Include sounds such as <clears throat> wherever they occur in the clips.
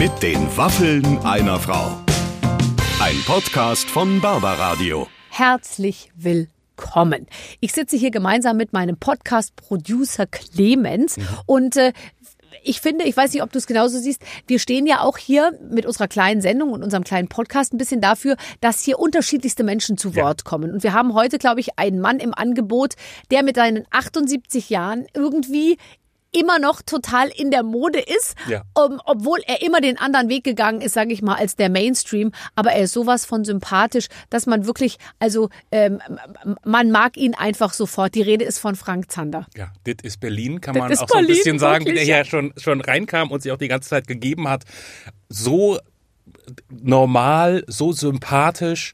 Mit den Waffeln einer Frau. Ein Podcast von Barbaradio. Herzlich willkommen. Ich sitze hier gemeinsam mit meinem Podcast-Producer Clemens und äh, ich finde, ich weiß nicht, ob du es genauso siehst, wir stehen ja auch hier mit unserer kleinen Sendung und unserem kleinen Podcast ein bisschen dafür, dass hier unterschiedlichste Menschen zu Wort kommen. Und wir haben heute, glaube ich, einen Mann im Angebot, der mit seinen 78 Jahren irgendwie immer noch total in der Mode ist, Ja. um, obwohl er immer den anderen Weg gegangen ist, sage ich mal, als der Mainstream. Aber er ist sowas von sympathisch, dass man wirklich, also ähm, man mag ihn einfach sofort. Die Rede ist von Frank Zander. Ja, das ist Berlin, kann Das man auch so ein Berlin, bisschen sagen, wie der wirklich, hier ja. schon, schon reinkam und sich auch die ganze Zeit gegeben hat. So normal, so sympathisch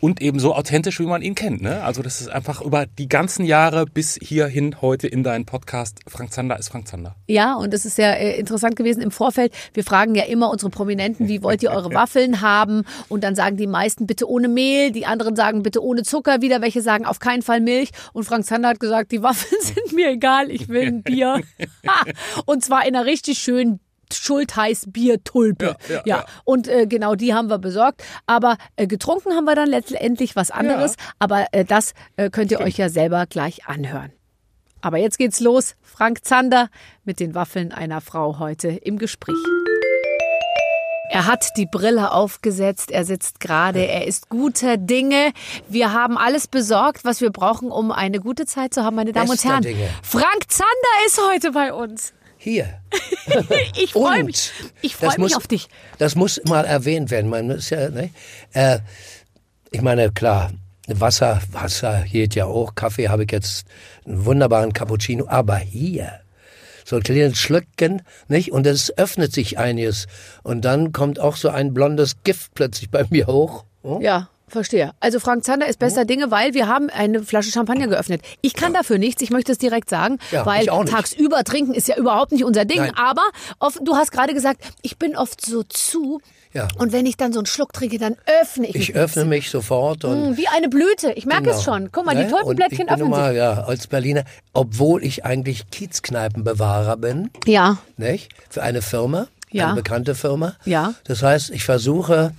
und eben so authentisch, wie man ihn kennt. Ne? Also das ist einfach über die ganzen Jahre bis hierhin heute in deinen Podcast. Frank Zander ist Frank Zander. Ja, und es ist ja äh, interessant gewesen im Vorfeld. Wir fragen ja immer unsere Prominenten, wie wollt ihr eure <laughs> Waffeln haben? Und dann sagen die meisten bitte ohne Mehl, die anderen sagen bitte ohne Zucker, wieder welche sagen auf keinen Fall Milch. Und Frank Zander hat gesagt, die Waffeln <laughs> sind mir egal, ich will ein Bier. <laughs> Und zwar in einer richtig schönen Schultheiß Biertulpe. Ja, ja, ja. Und äh, genau die haben wir besorgt. Aber äh, getrunken haben wir dann letztendlich was anderes. Aber äh, das äh, könnt ihr euch ja selber gleich anhören. Aber jetzt geht's los. Frank Zander mit den Waffeln einer Frau heute im Gespräch. Er hat die Brille aufgesetzt, er sitzt gerade, er ist guter Dinge. Wir haben alles besorgt, was wir brauchen, um eine gute Zeit zu haben, meine Damen Bester und Herren. Dinge. Frank Zander ist heute bei uns. Hier. <laughs> Ich freue mich. Ich freue mich muss- auf dich. Das muss mal erwähnt werden. Man ist ja, ne? äh, ich meine, klar, Wasser, Wasser geht ja auch. Kaffee habe ich jetzt einen wunderbaren Cappuccino. Aber hier, so ein kleines Schlückchen, nicht? Und es öffnet sich einiges. Und dann kommt auch so ein blondes Gift plötzlich bei mir hoch. Hm? Ja, verstehe. Also Frank Zander ist bester Dinge, weil wir haben eine Flasche Champagner geöffnet. Ich kann dafür nichts, ich möchte es direkt sagen, Ja, weil tagsüber trinken ist ja überhaupt nicht unser Ding. Nein. Aber oft, du hast gerade gesagt, ich bin oft so zu. Ja. Und wenn ich dann so einen Schluck trinke, dann öffne ich mich. Ich öffne mich sofort und Mm, Wie eine Blüte. Ich merke es Genau. schon. Guck mal, die Ne? Tulpenblättchen öffnen mal, sich. ja, als Berliner, obwohl ich eigentlich Kiezkneipenbewahrer bin, Ja. nicht? Für eine Firma, Ja. eine bekannte Firma. Ja. Das heißt, ich versuche,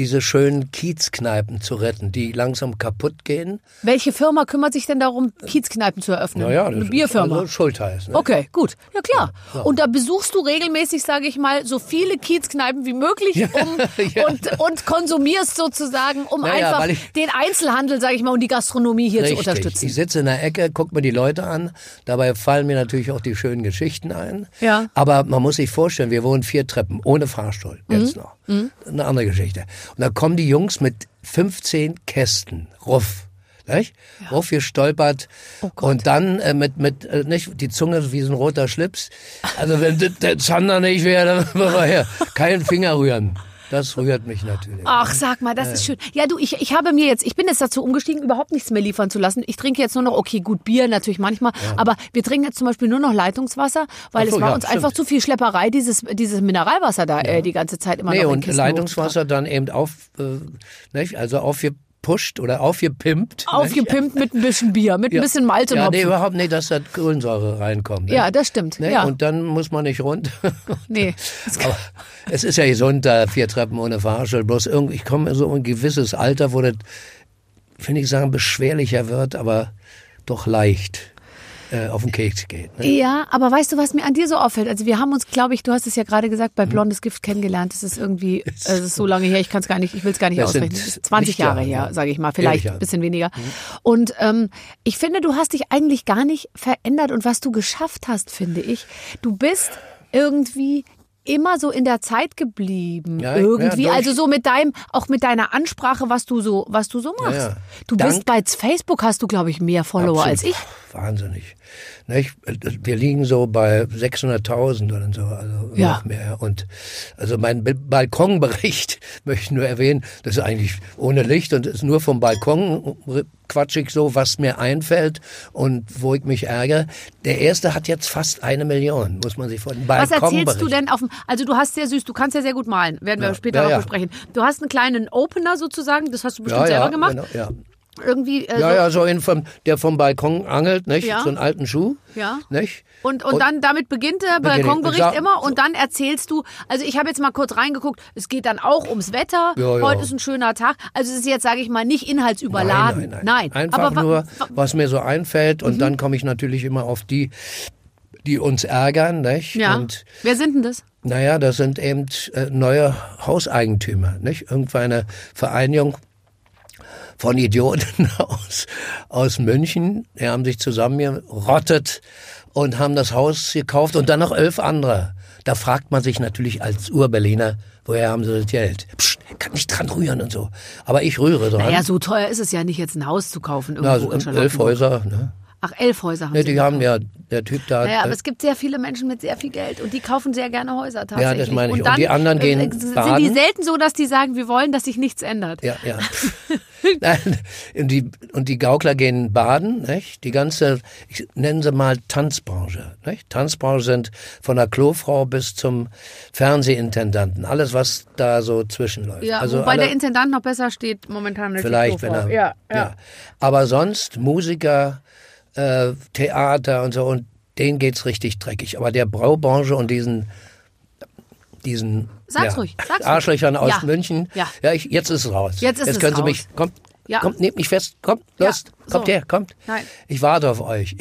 diese schönen Kiezkneipen zu retten, die langsam kaputt gehen. Welche Firma kümmert sich denn darum, Kiezkneipen zu eröffnen? eine Bierfirma. Also Schultheiß. Ne? Okay, gut. Ja klar. Und da besuchst du regelmäßig, sage ich mal, so viele Kiezkneipen wie möglich um, <laughs> Ja. und, und konsumierst sozusagen, um Naja, einfach den Einzelhandel, sage ich mal, und die Gastronomie hier zu Richtig. unterstützen. Ich sitze in der Ecke, gucke mir die Leute an. Dabei fallen mir natürlich auch die schönen Geschichten ein. Ja. Aber man muss sich vorstellen, wir wohnen vier Treppen ohne Fahrstuhl. Mhm. Jetzt noch. Eine andere Geschichte. Und da kommen die Jungs mit 15 Kästen. Ruff. Nicht? Ruff gestolpert Oh und dann äh, mit mit äh, nicht die Zunge wie so ein roter Schlips. Also wenn der Zander nicht wäre, dann würde er her keinen Finger rühren. Das rührt mich natürlich. Ach, sag mal, das ist schön. Ja, du, ich, ich habe mir jetzt, ich bin jetzt dazu umgestiegen, überhaupt nichts mehr liefern zu lassen. Ich trinke jetzt nur noch, okay, gut, Bier natürlich manchmal, aber wir trinken jetzt zum Beispiel nur noch Leitungswasser, weil so, es war ja, uns stimmt. einfach zu viel Schlepperei, dieses, dieses Mineralwasser da äh, die ganze Zeit immer Nee, noch in und Leitungswasser dann eben auf, äh, nicht? also aufgepusht oder aufgepimpt. nicht? Aufgepimpt mit ein bisschen Bier, mit ein bisschen Malz und Ja, nee, überhaupt nicht, dass da Kohlensäure reinkommt. Ne? Ja, das stimmt. Ne? Ja. Und dann muss man nicht rund. <laughs> nee. <laughs> Aber es ist ja gesund, da vier Treppen ohne Fahrstuhl. Bloß irgendwie, ich komme in so ein gewisses Alter, wo das, finde ich sagen, beschwerlicher wird, aber doch leicht äh, auf den Keks geht. Ne? Ja, aber weißt du, was mir an dir so auffällt? Also wir haben uns, glaube ich, du hast es ja gerade gesagt, Mhm. bei Blondes Gift kennengelernt. Das ist irgendwie, <laughs> äh, das ist so lange her, ich kann es gar nicht, ich will es gar nicht Das ausrechnen. Das ist 20 Lichtjahre, Jahre her, ja. sage ich mal, vielleicht ein bisschen weniger. Und ähm, ich finde, du hast dich eigentlich gar nicht verändert und was du geschafft hast, finde ich, du bist irgendwie immer so in der Zeit geblieben Ja, irgendwie ja, also so mit deinem auch mit deiner Ansprache was du so was du so machst ja. du bist Dank- bei Facebook hast du glaube ich mehr Follower als ich Wahnsinnig. Nicht? Wir liegen so bei 600.000 oder so, also Ja. noch mehr. Und also mein Balkonbericht <laughs> möchte ich nur erwähnen, das ist eigentlich ohne Licht und ist nur vom Balkon quatsch ich so, was mir einfällt und wo ich mich ärgere. Der erste hat jetzt fast eine Million, muss man sich vor dem Was erzählst du denn auf dem, also du hast sehr süß, du kannst ja sehr gut malen, werden wir Ja. später Ja, noch besprechen. Du hast einen kleinen Opener sozusagen, das hast du bestimmt selber gemacht. Genau. Irgendwie. Äh, Ja, so, ja, so in vom, der vom Balkon angelt, nicht? Ja. So einen alten Schuh. Ja. Nicht? Und, und dann damit beginnt der. Balkonbericht Sag- immer und dann erzählst du, also ich habe jetzt mal kurz reingeguckt, es geht dann auch ums Wetter, Ja, ja. heute ist ein schöner Tag, also es ist jetzt, sage ich mal, nicht inhaltsüberladen. Nein, nein, nein. Einfach aber nur, wa- Mhm. was mir so einfällt und dann komme ich natürlich immer auf die, die uns ärgern, nicht? ja. Und Wer sind denn das? naja, das sind eben äh, neue Hauseigentümer, nicht? Irgendeine Vereinigung von Idioten <laughs> aus, aus München, die haben sich zusammengerottet und haben das Haus gekauft und dann noch elf andere. Da fragt man sich natürlich als Urberliner, woher haben sie das Geld? Psst, kann nicht dran rühren und so. Aber ich rühre dran. Naja, so teuer ist es ja nicht, jetzt ein Haus zu kaufen Na, irgendwo also in elf. Häuser, ne? Ach, elf Häuser haben Ne, sie die haben ja, der Typ da. Naja, aber äh, es gibt sehr viele Menschen mit sehr viel Geld und die kaufen sehr gerne Häuser tatsächlich. Ja, das meine ich. Und, Und die anderen gehen äh, sind die baden. selten so, dass die sagen, wir wollen, dass sich nichts ändert. Ja, ja. <laughs> Nein, und die, und die Gaukler gehen baden, nicht? Die ganze, ich nenne sie mal Tanzbranche, nicht? Tanzbranche sind von der Klofrau bis zum Fernsehintendanten. Alles, was da so zwischenläuft. Ja, also wobei alle, der Intendant noch besser steht momentan vielleicht, die wenn er, Ja, ja. Aber sonst Musiker, äh, Theater und so, und denen geht's richtig dreckig. Aber der Braubranche und diesen, diesen Sag's ja, ruhig, sag's ruhig. Arschlöchern aus Ja, München. ja. ja ich, jetzt ist es raus. Jetzt ist jetzt es können Sie raus. mich, kommt, Ja. kommt, nehmt mich fest, kommt, los, kommt so. her, kommt. Nein. Ich warte auf euch.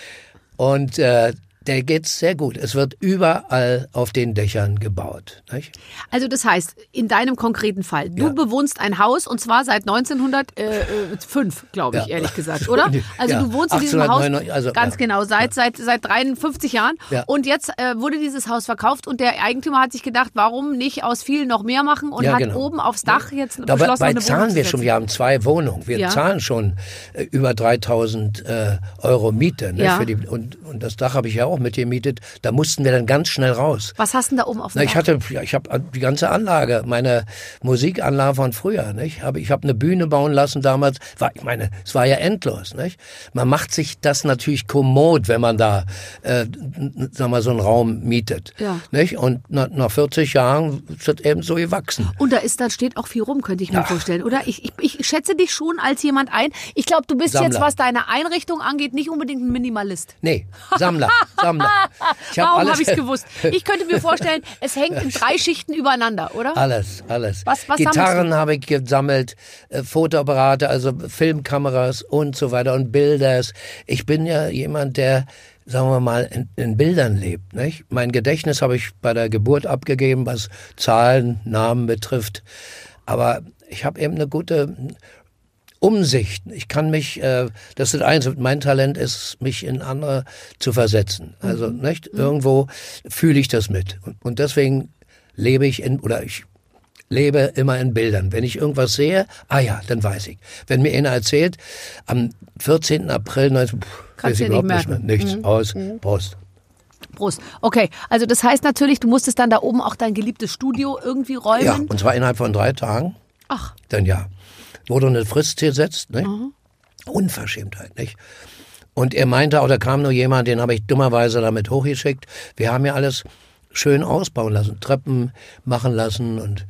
<laughs> Und äh, der geht's sehr gut. Es wird überall auf den Dächern gebaut. Nicht? Also das heißt, in deinem konkreten Fall, du Ja. bewohnst ein Haus und zwar seit 1905, glaube ich, Ja. ehrlich gesagt, oder? <laughs> Also Ja, du wohnst in diesem Haus 1899, also, ganz genau seit seit seit 53 Jahren Ja. und jetzt äh, wurde dieses Haus verkauft und der Eigentümer hat sich gedacht, warum nicht aus viel noch mehr machen und hat genau. oben aufs Dach jetzt Dabei beschlossen, eine Wohnung zahlen zu wir schon, wir haben zwei Wohnungen. Wir zahlen schon äh, über 3000 äh, Euro Miete. Ne, für die, und, und das Dach habe ich ja auch mitgemietet. Da mussten wir dann ganz schnell raus. Was hast du da oben auf dem Na, ich hatte, ja, ich habe die ganze Anlage, meine Musikanlage von früher, nicht? Hab, ich habe eine Bühne bauen lassen damals. War, ich meine, es war ja endlos, nicht? Man macht sich das natürlich kommod, wenn man da, äh, n- sag mal, so einen Raum mietet, Ja. nicht? Und nach, nach 40 Jahren ist das eben so gewachsen. Und da ist, da steht auch viel rum, könnte ich mir vorstellen, oder? Ich, ich, ich schätze dich schon als jemand ein. Ich glaube, du bist Sammler. jetzt, was deine Einrichtung angeht, nicht unbedingt ein Minimalist. Nee, Sammler, <laughs> Sammler. Ich hab Warum habe ich es gewusst? Ich könnte mir vorstellen, es hängt in drei Schichten übereinander, oder? Alles, alles. Was- was Gitarren habe ich gesammelt, äh, Fotoapparate, also Filmkameras und so weiter und Bilder. Ich bin ja jemand, der, sagen wir mal, in, in Bildern lebt. Nicht? Mein Gedächtnis habe ich bei der Geburt abgegeben, was Zahlen, Namen betrifft. Aber ich habe eben eine gute Umsicht. Ich kann mich, äh, das ist eins, mein Talent ist, mich in andere zu versetzen. Also, nicht? Irgendwo fühle ich das mit. Und, und deswegen lebe ich in, oder ich lebe immer in Bildern. Wenn ich irgendwas sehe, ah ja, dann weiß ich. Wenn mir einer erzählt, am 14. April 19, pff, Kannst weiß ich nicht überhaupt nicht mehr. merken. Nichts. Aus. Prost. Prost. Okay, also das heißt natürlich, du musstest dann da oben auch dein geliebtes Studio irgendwie räumen. Ja, und zwar innerhalb von drei Tagen. Ach, Dann ja. Wurde eine Frist gesetzt, ne? Unverschämtheit, nicht? Und er meinte auch, da kam nur jemand, den habe ich dummerweise damit hochgeschickt. Wir haben ja alles schön ausbauen lassen, Treppen machen lassen und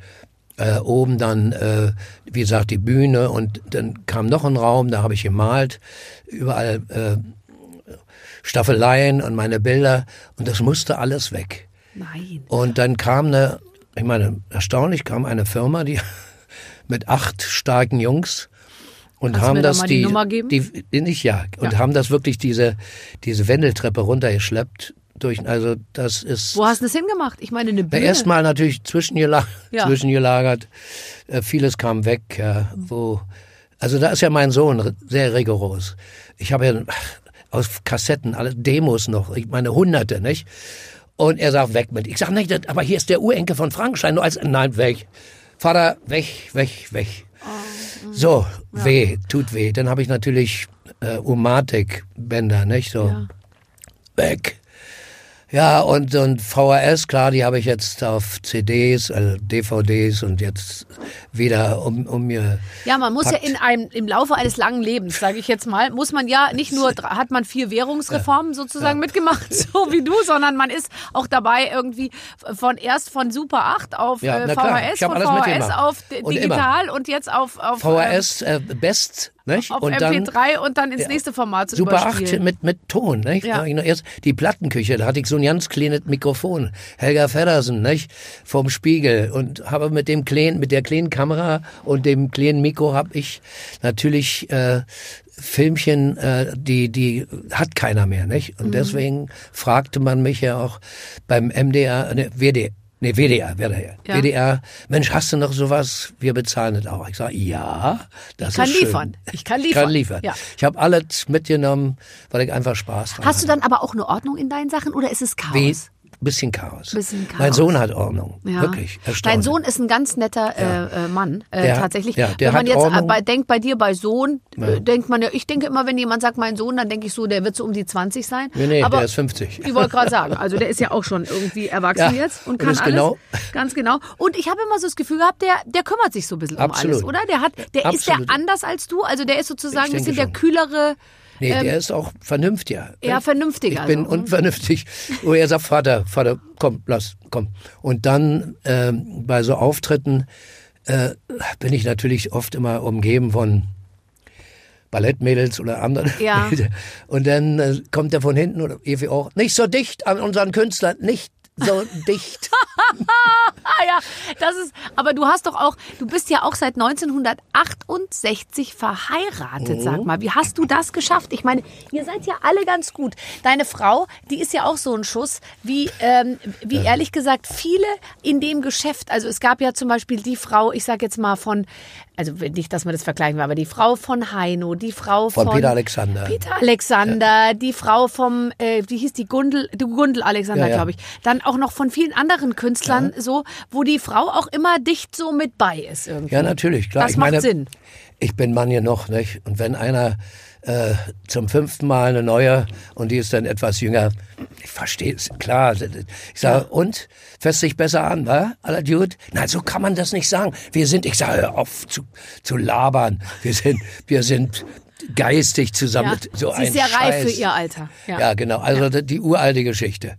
äh, oben dann, äh, wie gesagt, die Bühne und dann kam noch ein Raum, da habe ich gemalt, überall äh, Staffeleien und meine Bilder und das musste alles weg. nein. Und dann kam eine, ich meine, erstaunlich kam eine Firma, die mit acht starken Jungs und Kannst haben da das mal die die, Nummer geben? die nicht ja und Ja. haben das wirklich diese diese Wendeltreppe runtergeschleppt durch also das ist Wo hast du das hingemacht? Ich meine, eine Bühne. erstmal natürlich zwischengelagert, Ja. zwischengelagert. Äh, vieles kam weg, ja, wo also da ist ja mein Sohn sehr rigoros. Ich habe ja aus Kassetten alle Demos noch, ich meine Hunderte, nicht? Und er sagt weg mit. Ich sag nicht, aber hier ist der Urenkel von Frankenstein, nur als nein weg. Vater, weg, weg, weg. So, weh, tut weh. Dann habe ich natürlich äh, Umatic-Bänder, nicht so Ja. weg. Ja, und, und VHS, klar, die habe ich jetzt auf CDs, also DVDs und jetzt wieder um, um mir. Ja, man muss packt. ja in einem, im Laufe eines langen Lebens, sage ich jetzt mal, muss man ja nicht nur, hat man vier Währungsreformen sozusagen mitgemacht, <laughs> so wie du, sondern man ist auch dabei irgendwie von erst von Super 8 auf Ja, äh, VHS, von VHS auf d- Und digital und jetzt auf, auf VHS äh, Best, Nicht? Auf und dann MP3 und dann ins nächste Format zu Super 8 überspielen. mit, mit Ton, nicht? Ja. Erst die Plattenküche, da hatte ich so ein ganz kleines Mikrofon. Helga Feddersen, nicht? Vom Spiegel. Und habe mit dem kleinen, mit der kleinen Kamera und dem kleinen Mikro habe ich natürlich, äh, Filmchen, äh, die, die hat keiner mehr, nicht? Mhm. Und deswegen fragte man mich ja auch beim MDR, ne, WDR, Nee, WDR, WDR. Ja. WDR, Mensch, hast du noch sowas? Wir bezahlen das auch. Ich sage, ja, das kann ist schön. liefern. Ich kann Ich liefern. kann liefern. Ja. Ich habe alles mitgenommen, weil ich einfach Spaß dran Hast du dann aber auch eine Ordnung in deinen Sachen oder ist es Chaos? Wie, bisschen Chaos. Bisschen Chaos. Mein Sohn hat Ordnung. Ja. Wirklich. Dein. Sohn ist ein ganz netter äh, äh, Mann, äh, Der- tatsächlich. ja, der wenn man hat jetzt Ordnung. äh, bei, denkt bei dir bei Sohn, äh, denkt man ja, ich denke immer, wenn jemand sagt, mein Sohn, dann denke ich so, der wird so um die 20 sein. Nee, nee, Aber der ist 50. Ich wollte gerade sagen, also der ist ja auch schon irgendwie erwachsen <laughs> Ja, jetzt und kann ist alles. genau- Ganz genau. Und ich habe immer so das Gefühl gehabt, der, der kümmert sich so ein bisschen um Absolut. alles, oder? Der hat, der ist der Absolut. anders als du, also der ist sozusagen ein bisschen denke der schon. kühlere. Nee, der ist auch vernünftiger. Ja, vernünftiger Ich bin also, ne? unvernünftig. Wo er sagt, Vater, Vater, komm, lass, komm. Und dann ähm, bei so Auftritten äh, bin ich natürlich oft immer umgeben von Ballettmädels oder anderen. Ja. <laughs> Und dann äh, kommt er von hinten oder Evi auch, nicht so dicht an unseren Künstlern, nicht so dicht. <laughs> Ja, das ist, aber du hast doch auch, du bist ja auch seit 1968 verheiratet, Mhm. sag mal. Wie hast du das geschafft? Ich meine, ihr seid ja alle ganz gut. Deine Frau, die ist ja auch so ein Schuss, wie, ähm, wie ehrlich gesagt viele in dem Geschäft. Also es gab ja zum Beispiel die Frau, ich sag jetzt mal von, also nicht, dass man das vergleichen will, aber die Frau von Heino, die Frau von, Von Peter Alexander. Peter Alexander, die Frau vom, äh, wie hieß die Gundel, die Gundel Alexander, Ja, ja. glaube ich. Dann auch noch von vielen anderen Künstlern so, wo die Frau auch immer dicht so mit bei ist irgendwie. Ja, natürlich, klar. Das ich macht meine, Sinn. Ich bin Mann genug, nicht? Und wenn einer äh, zum fünften Mal eine neue und die ist dann etwas jünger, ich verstehe es, klar. Ich sage, und? Fässt sich besser an, wa? Aller gut? Nein, so kann man das nicht sagen. Wir sind, ich sage, hör auf zu, zu labern. Wir sind, wir sind geistig zusammen. Ja. So Sie ein ist sehr reif Scheiß. für ihr Alter. Ja. Ja, genau. Also die uralte Geschichte.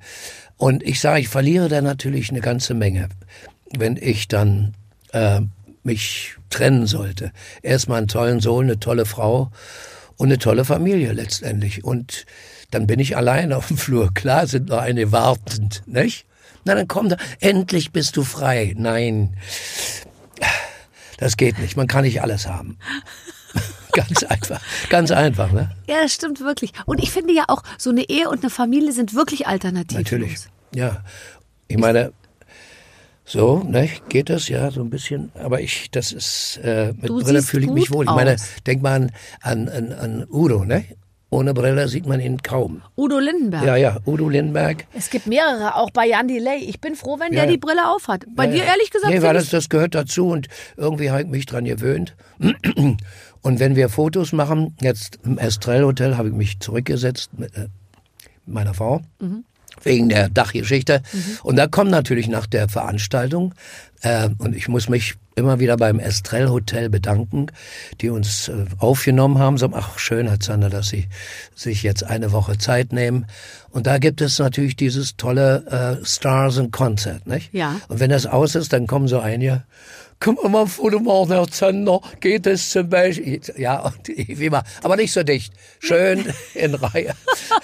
Und ich sage, ich verliere da natürlich eine ganze Menge, wenn ich dann äh, mich trennen sollte. Erstmal einen tollen Sohn, eine tolle Frau und eine tolle Familie letztendlich. Und dann bin ich allein auf dem Flur. <laughs> Klar sind noch eine wartend, nicht? Na, dann komm da, endlich bist du frei. Nein, das geht nicht. Man kann nicht alles haben. <laughs> ganz einfach, ganz einfach, ne? Ja, das stimmt wirklich. Und ich finde ja auch, so eine Ehe und eine Familie sind wirklich alternativlos. Natürlich. Ja. Ich meine, so, ne, geht das ja so ein bisschen, aber ich, das ist, äh, mit Du Brille fühle ich mich wohl. Ich meine, aus. denk mal an, an, an, an Udo, ne? Ohne Brille sieht man ihn kaum. Udo Lindenberg. Ja, ja, Udo Lindenberg. Es gibt mehrere, auch bei Jan Delay. Ich bin froh, wenn Ja, der die Brille aufhat. Bei Ja, dir ehrlich gesagt Nee, weil das, das gehört dazu und irgendwie habe ich mich dran gewöhnt. <clears throat> Und wenn wir Fotos machen, jetzt im Estrell Hotel habe ich mich zurückgesetzt mit äh, meiner Frau. Mhm. Wegen der Dachgeschichte. Und da kommt natürlich nach der Veranstaltung, äh, und ich muss mich immer wieder beim Estrell Hotel bedanken, die uns äh, aufgenommen haben. So, ach, schön, Herr Zander, dass Sie sich jetzt eine Woche Zeit nehmen. Und da gibt es natürlich dieses tolle äh, Stars and Concert, nicht? Ja. Und wenn das aus ist, dann kommen so einige, komm mal ein Foto machen, Herr Zander, geht es zum Beispiel? Ja, wie immer, aber nicht so dicht. Schön <laughs> in Reihe.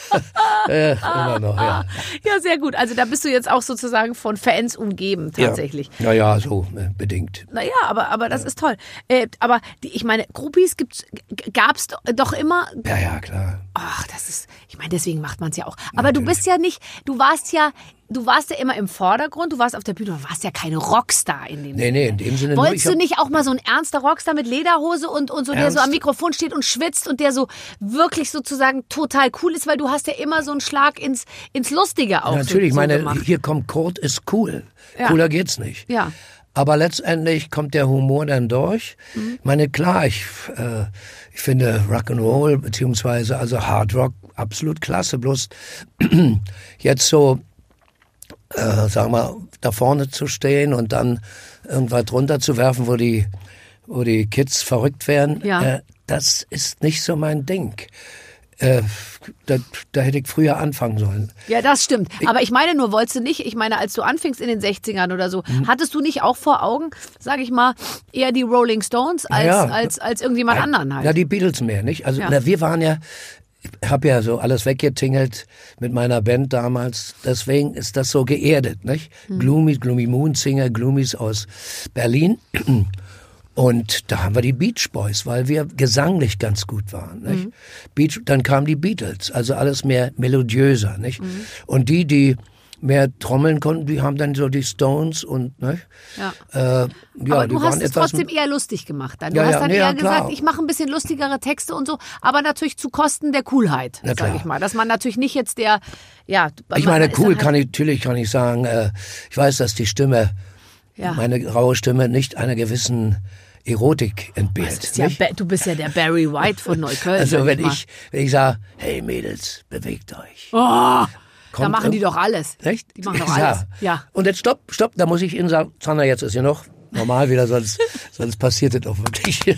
<laughs> äh, immer noch, ja. Ja, sehr gut. Also da bist du jetzt auch sozusagen von Fans umgeben, tatsächlich. Ja, ja, so äh, bedingt. Naja, aber, aber das ist toll. Äh, aber die, ich meine, Groupies gibt's, g- gab's do- doch immer. Ja, ja, klar. Ach, das ist, ich meine, deswegen macht man es ja auch. Aber du bist ja nicht, du warst ja, du warst ja immer im Vordergrund, du warst auf der Bühne, du warst ja keine Rockstar in dem Nee, nee, in dem Sinne nur, Wolltest ich du nicht auch mal so ein ernster Rockstar mit Lederhose und, und so, der so Ernst? am Mikrofon steht und schwitzt und der so wirklich sozusagen total cool ist, weil du hast ja immer so einen Schlag ins, ins Lustige auch Ja, natürlich, ich so, so meine, gemacht. hier kommt Kurt ist cool. Ja. Cooler geht's nicht. Ja. Aber letztendlich kommt der Humor dann durch. Mhm. Ich meine, klar, ich, äh, ich finde Rock'n'Roll beziehungsweise also Hard Rock absolut klasse. Bloß <clears throat> jetzt so, äh, sagen wir, da vorne zu stehen und dann irgendwas drunter zu werfen, wo die, wo die Kids verrückt werden, Ja. äh, das ist nicht so mein Ding. äh, da, da hätte ich früher anfangen sollen. Ja, das stimmt. Aber ich meine nur, wolltest du nicht, ich meine, als du anfingst in den 60ern oder so, Mhm. hattest du nicht auch vor Augen, sag ich mal, eher die Rolling Stones als, Ja. als, als irgendjemand anderen halt? Ja, die Beatles mehr, nicht? Also Ja. na, wir waren ja, ich habe ja so alles weggetingelt mit meiner Band damals. Deswegen ist das so geerdet, nicht? Hm. Gloomy, Gloomy Moon Singer, Gloomies aus Berlin. Und da haben wir die Beach Boys, weil wir gesanglich ganz gut waren. Nicht? Mhm. Beach, dann kamen die Beatles, also alles mehr melodiöser. Nicht? Mhm. Und die, die mehr trommeln konnten, die haben dann so die Stones und nicht? Ja. Äh, ja, aber die du waren hast es trotzdem eher lustig gemacht. Dann. Du Ja, hast ja, dann nee, eher gesagt, ich mache ein bisschen lustigere Texte und so, aber natürlich zu Kosten der Coolheit, Na sag ich mal. Dass man natürlich nicht jetzt der, ja. Ich meine, cool kann halt, ich, natürlich kann ich sagen, äh, ich weiß, dass die Stimme, meine raue Stimme nicht einer gewissen Erotik entbehrt. Ja, du bist ja der Barry White von Neukölln. <laughs> Also wenn ich, wenn ich sage, hey Mädels, bewegt euch. Oh, da machen die irgend- doch alles. Echt? Die machen <laughs> doch Ja. alles. Ja. Und jetzt stopp, stopp, da muss ich Ihnen sagen, Zander, jetzt ist ja noch normal wieder, sonst, <laughs> sonst passiert das auch wirklich. <laughs>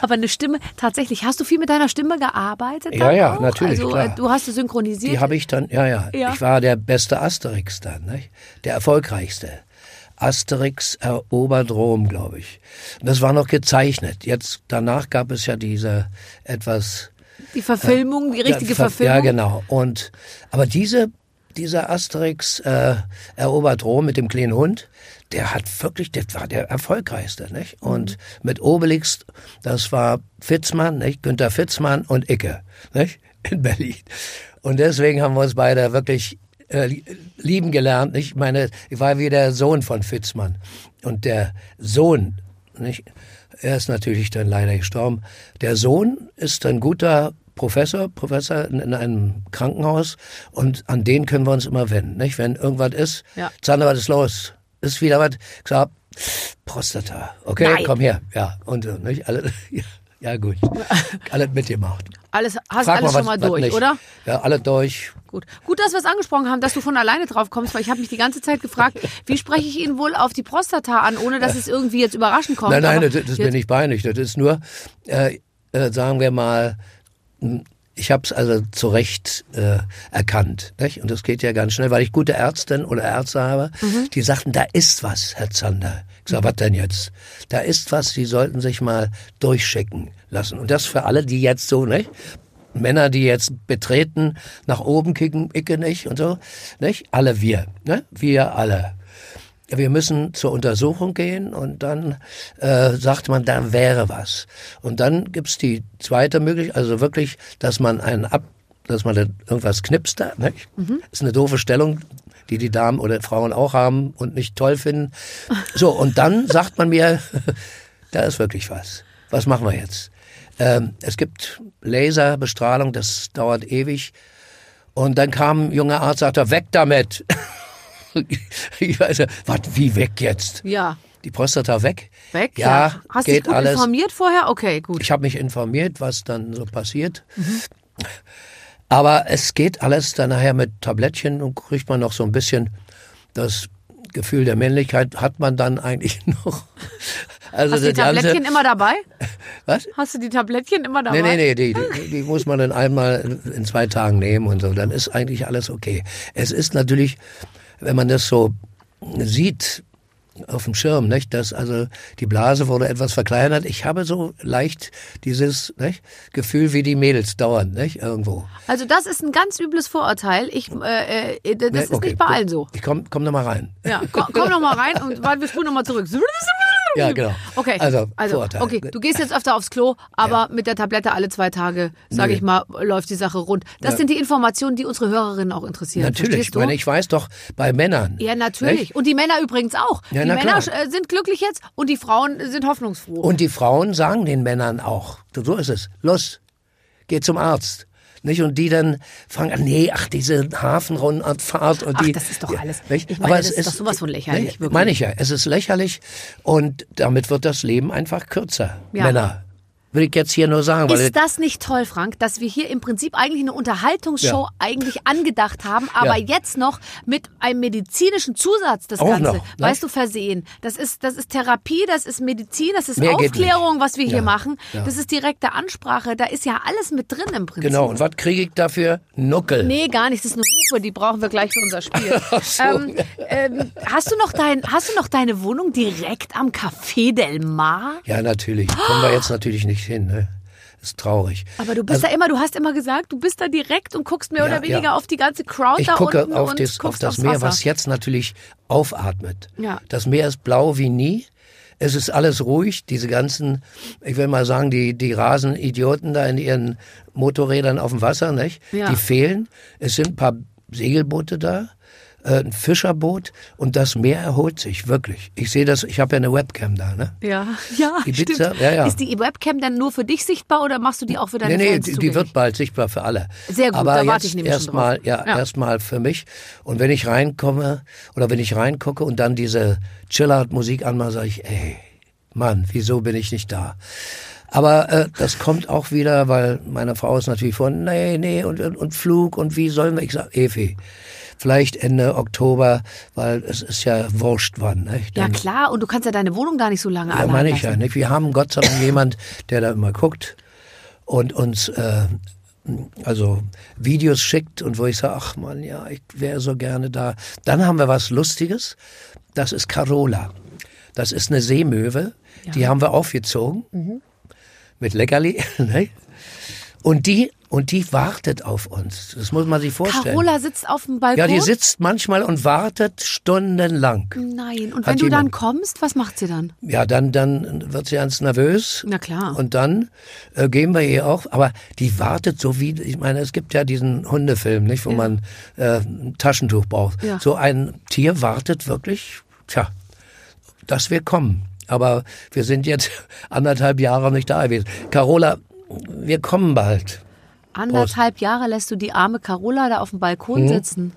Aber eine Stimme, tatsächlich, hast du viel mit deiner Stimme gearbeitet? Ja, ja, auch? natürlich, Also klar. äh, du hast es synchronisiert. Die habe ich dann, ja, ja, Ja. Ich war der beste Asterix dann, nicht? der erfolgreichste. Asterix erobert Rom, glaube ich. Und das war noch gezeichnet. Jetzt danach gab es ja diese etwas die Verfilmung, die richtige ja, ver- Verfilmung. Ja, genau. Und aber diese dieser Asterix äh, erobert Rom mit dem kleinen Hund, der hat wirklich, der war der erfolgreichste, nicht? Und mit Obelix, das war Fitzmann, nicht? Günther Fitzmann und Icke, nicht? In Berlin. Und deswegen haben wir uns beide wirklich äh, li- lieben gelernt, nicht? Ich meine, ich war wie der Sohn von Fitzmann. Und der Sohn, nicht? Er ist natürlich dann leider gestorben. Der Sohn ist ein guter Professor, Professor in, in einem Krankenhaus und an den können wir uns immer wenden, nicht? Wenn irgendwas ist, Ja. Zander, was ist los? Ist wieder was? Ich sag, Prostata. Okay, Nein. komm her. Ja, und äh, nicht? Alle, <laughs> ja, gut. Alles mitgemacht. Alles, hast Frag alles mal, schon was- mal was durch, nicht. oder? Ja, alle durch. Gut. Gut, dass wir es angesprochen haben, dass du von alleine drauf kommst, weil ich habe mich die ganze Zeit gefragt, <laughs> wie spreche ich ihn wohl auf die Prostata an, ohne dass es irgendwie jetzt überraschend kommt. Nein, nein, Aber das, das ist mir nicht peinlich. Das ist nur, äh, äh, sagen wir mal, ich habe es also zu Recht äh, erkannt. Nicht? Und das geht ja ganz schnell, weil ich gute Ärztin oder Ärzte habe, Mhm. die sagten, da ist was, Herr Zander. Ich sag, was denn jetzt? Da ist was, Sie sollten sich mal durchschicken lassen. Und das für alle, die jetzt so, nicht? Männer, die jetzt betreten, nach oben kicken, icke nicht und so, nicht? Alle wir, ne? Wir alle. Wir müssen zur Untersuchung gehen und dann äh, sagt man, da wäre was. Und dann gibt's die zweite Möglichkeit, also wirklich, dass man einen ab, dass man da irgendwas knipst da, nicht? Ist eine doofe Stellung, die die Damen oder Frauen auch haben und nicht toll finden. So, und dann <laughs> sagt man mir, <laughs> da ist wirklich was. Was machen wir jetzt? Ähm, es gibt Laserbestrahlung, das dauert ewig. Und dann kam ein junger Arzt, sagte, weg damit. <laughs> <laughs> ich weiß ja, was, wie weg jetzt? Ja. Die Prostata weg? Weg? Ja, Hast du dich gut alles. informiert vorher? Okay, gut. Ich habe mich informiert, was dann so passiert. Aber es geht alles dann nachher mit Tablettchen und kriegt man noch so ein bisschen das Gefühl der Männlichkeit hat man dann eigentlich <laughs> noch. Also Hast du die das Ganze- Tablettchen immer dabei? <laughs> Was? Hast du die Tablettchen immer dabei? Nee, nee, nee, die, die, die muss man dann einmal in zwei Tagen nehmen und so. Dann ist eigentlich alles okay. Es ist natürlich, wenn man das so sieht auf dem Schirm, nicht, dass also die Blase wurde etwas verkleinert. Ich habe so leicht dieses nicht, Gefühl wie die Mädels dauernd, nicht, irgendwo. Also das ist ein ganz übles Vorurteil. Ich, äh, äh, das Nee, ist okay, nicht bei allen so. Ich komm, komm noch mal rein. Ja, komm, komm noch mal rein und wir spulen noch mal zurück. <laughs> Ja, genau. Okay, Also, also Vorurteil. okay, du gehst jetzt öfter aufs Klo, aber mit der Tablette alle zwei Tage, sage ich mal, läuft die Sache rund. Das sind die Informationen, die unsere Hörerinnen auch interessieren. Natürlich. Ich meine, ich weiß doch, bei Männern. ja, natürlich. nicht? Und die Männer übrigens auch. Ja, die Männer klar. äh, sind glücklich jetzt und die Frauen sind hoffnungsfroh. Und die Frauen sagen den Männern auch, so ist es, los, geh zum Arzt. Nicht? Und die dann fangen an, nee, ach, diese Hafenrundfahrt und Ach, die. das ist doch alles. nicht? Ich meine, Aber das es ist doch sowas von lächerlich, wirklich. Meine ich ja. Es ist lächerlich und damit wird das Leben einfach kürzer. Ja. Männer. Will ich jetzt hier nur sagen. Ist das nicht toll, Frank, dass wir hier im Prinzip eigentlich eine Unterhaltungsshow Ja. eigentlich angedacht haben, aber Ja. jetzt noch mit einem medizinischen Zusatz das Auch Ganze, noch, ne? weißt du, versehen. Das ist, das ist Therapie, das ist Medizin, das ist Mehr Aufklärung, was wir hier Ja. machen. Ja. Das ist direkte Ansprache, da ist ja alles mit drin im Prinzip. genau, und was kriege ich dafür? Nuckel. Nee, gar nicht. Das ist eine Hupe, die brauchen wir gleich für unser Spiel. <laughs> so. ähm, ähm, hast, du noch dein, hast du noch deine Wohnung direkt am Café Del Mar? Ja, natürlich. Kommen wir jetzt natürlich nicht hin. Ne? Ist traurig. Aber du bist da immer, du hast immer gesagt, du bist da direkt und guckst mehr Also Ja, oder weniger ja. auf die ganze Crowd Ich da gucke unten auf und das, auf das Meer, Wasser. was jetzt natürlich aufatmet. Ja. Das Meer ist blau wie nie. Es ist alles ruhig. Diese ganzen, ich will mal sagen, die, die Rasenidioten da in ihren Motorrädern auf dem Wasser, nicht? Ja. Die fehlen. Es sind ein paar Segelboote da, äh, ein Fischerboot und das Meer erholt sich, wirklich. Ich sehe das, ich habe ja eine Webcam da, ne? Ja, <laughs> ja, Ibiza, stimmt. ja, ja. Ist die Webcam dann nur für dich sichtbar oder machst du die auch für deine Nee, nee, die, die wird bald sichtbar für alle. Sehr gut, Aber da warte ich nämlich erstmal, ja, Ja. erstmal für mich. Und wenn ich reinkomme oder wenn ich reingucke und dann diese Chillout-Musik anmache, sage ich, ey, Mann, wieso bin ich nicht da? Aber äh, das kommt auch wieder, weil meine Frau ist natürlich von, nee, nee, und, und, und Flug und wie sollen wir? Ich sag, Evi, vielleicht Ende Oktober, weil es ist ja wurscht wann. Nicht? Ja Dann- klar, und du kannst ja deine Wohnung da nicht so lange ja, meine ich ja lassen. nicht. Wir haben Gott sei Dank jemand, der da immer guckt und uns äh, also Videos schickt und wo ich sage, ach man, ja, ich wäre so gerne da. Dann haben wir was Lustiges. Das ist Carola. Das ist eine Seemöwe. Die haben wir aufgezogen Mhm. mit Leckerli. <laughs> ne? und die und die wartet auf uns. Das muss man sich vorstellen. Carola sitzt auf dem Balkon. ja, die sitzt manchmal und wartet stundenlang. Nein, und Hat wenn du dann kommst, was macht sie dann? Ja, dann, dann wird sie ganz nervös. Na klar. Und dann äh, gehen wir ihr auch, aber die wartet so wie, ich meine, es gibt ja diesen Hundefilm, nicht, wo man äh, ein Taschentuch braucht. Ja. So ein Tier wartet wirklich, tja, dass wir kommen. Aber wir sind jetzt <laughs> anderthalb Jahre nicht da gewesen. Carola, wir kommen bald. Anderthalb Jahre lässt du die arme Carola da auf dem Balkon Mhm. sitzen.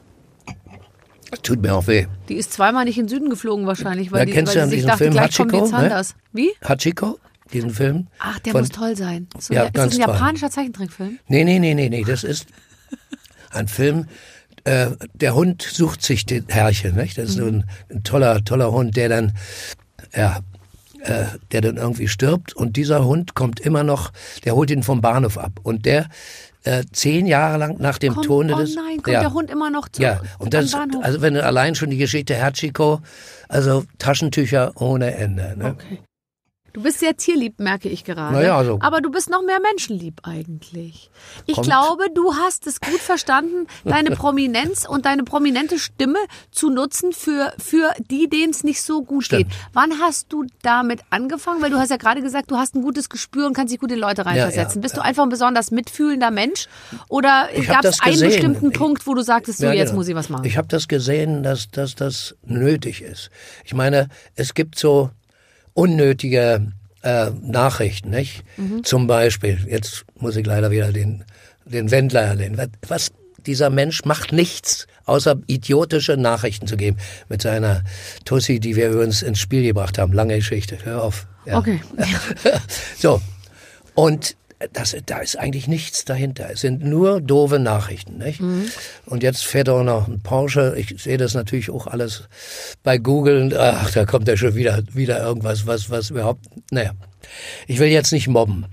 Das tut mir auch weh. Die ist zweimal nicht in den Süden geflogen wahrscheinlich, weil, Ja, die, kennst weil du sich dachte, Film gleich kommen die Hachiko, ne? Zanders. Wie? Hachiko, diesen Film. Ach, der Von- muss toll sein. So, Ja, ist ganz das ein toll. japanischer Zeichentrickfilm? Nee, nee, nee, nee, nee, das ist ein Film, äh, der Hund sucht sich den Herrchen, nicht? Das ist so ein, ein toller, toller Hund, der dann, ja, äh, der dann irgendwie stirbt und dieser Hund kommt immer noch, der holt ihn vom Bahnhof ab und der äh, zehn Jahre lang nach dem Kommt, Tode oh des... nein, kommt ja, der Hund immer noch zu, Ja, und das, Bahnhof? also wenn du allein schon die Geschichte Hachiko, also Taschentücher ohne Ende, ne? Okay. Du bist sehr tierlieb, merke ich gerade. Na ja, also- Aber du bist noch mehr menschenlieb eigentlich. Ich Kommt. glaube, du hast es gut verstanden, deine <laughs> Prominenz und deine prominente Stimme zu nutzen für, für die, denen es nicht so gut Stimmt. geht. Wann hast du damit angefangen? Weil du hast ja gerade gesagt, du hast ein gutes Gespür und kannst dich gut in Leute reinversetzen. ja, Bist du einfach ein besonders mitfühlender Mensch? Oder gab es einen gesehen. bestimmten Punkt, wo du sagtest, so Ja, jetzt genau. muss ich was machen? Ich habe das gesehen, dass, dass das nötig ist. Ich meine, es gibt so unnötige äh, Nachrichten, nicht? Mhm. Zum Beispiel, jetzt muss ich leider wieder den, den Wendler erwähnen. Was, was dieser Mensch macht nichts, außer idiotische Nachrichten zu geben. Mit seiner Tussi, die wir übrigens ins Spiel gebracht haben. Lange Geschichte. Hör auf. Ja. Okay. <laughs> so. Und das, da ist eigentlich nichts dahinter. Es sind nur doofe Nachrichten, nicht? Und jetzt fährt auch noch ein Porsche. Ich sehe das natürlich auch alles bei Google. Und, ach, da kommt ja schon wieder, wieder irgendwas, was, was überhaupt, naja. Ich will jetzt nicht mobben.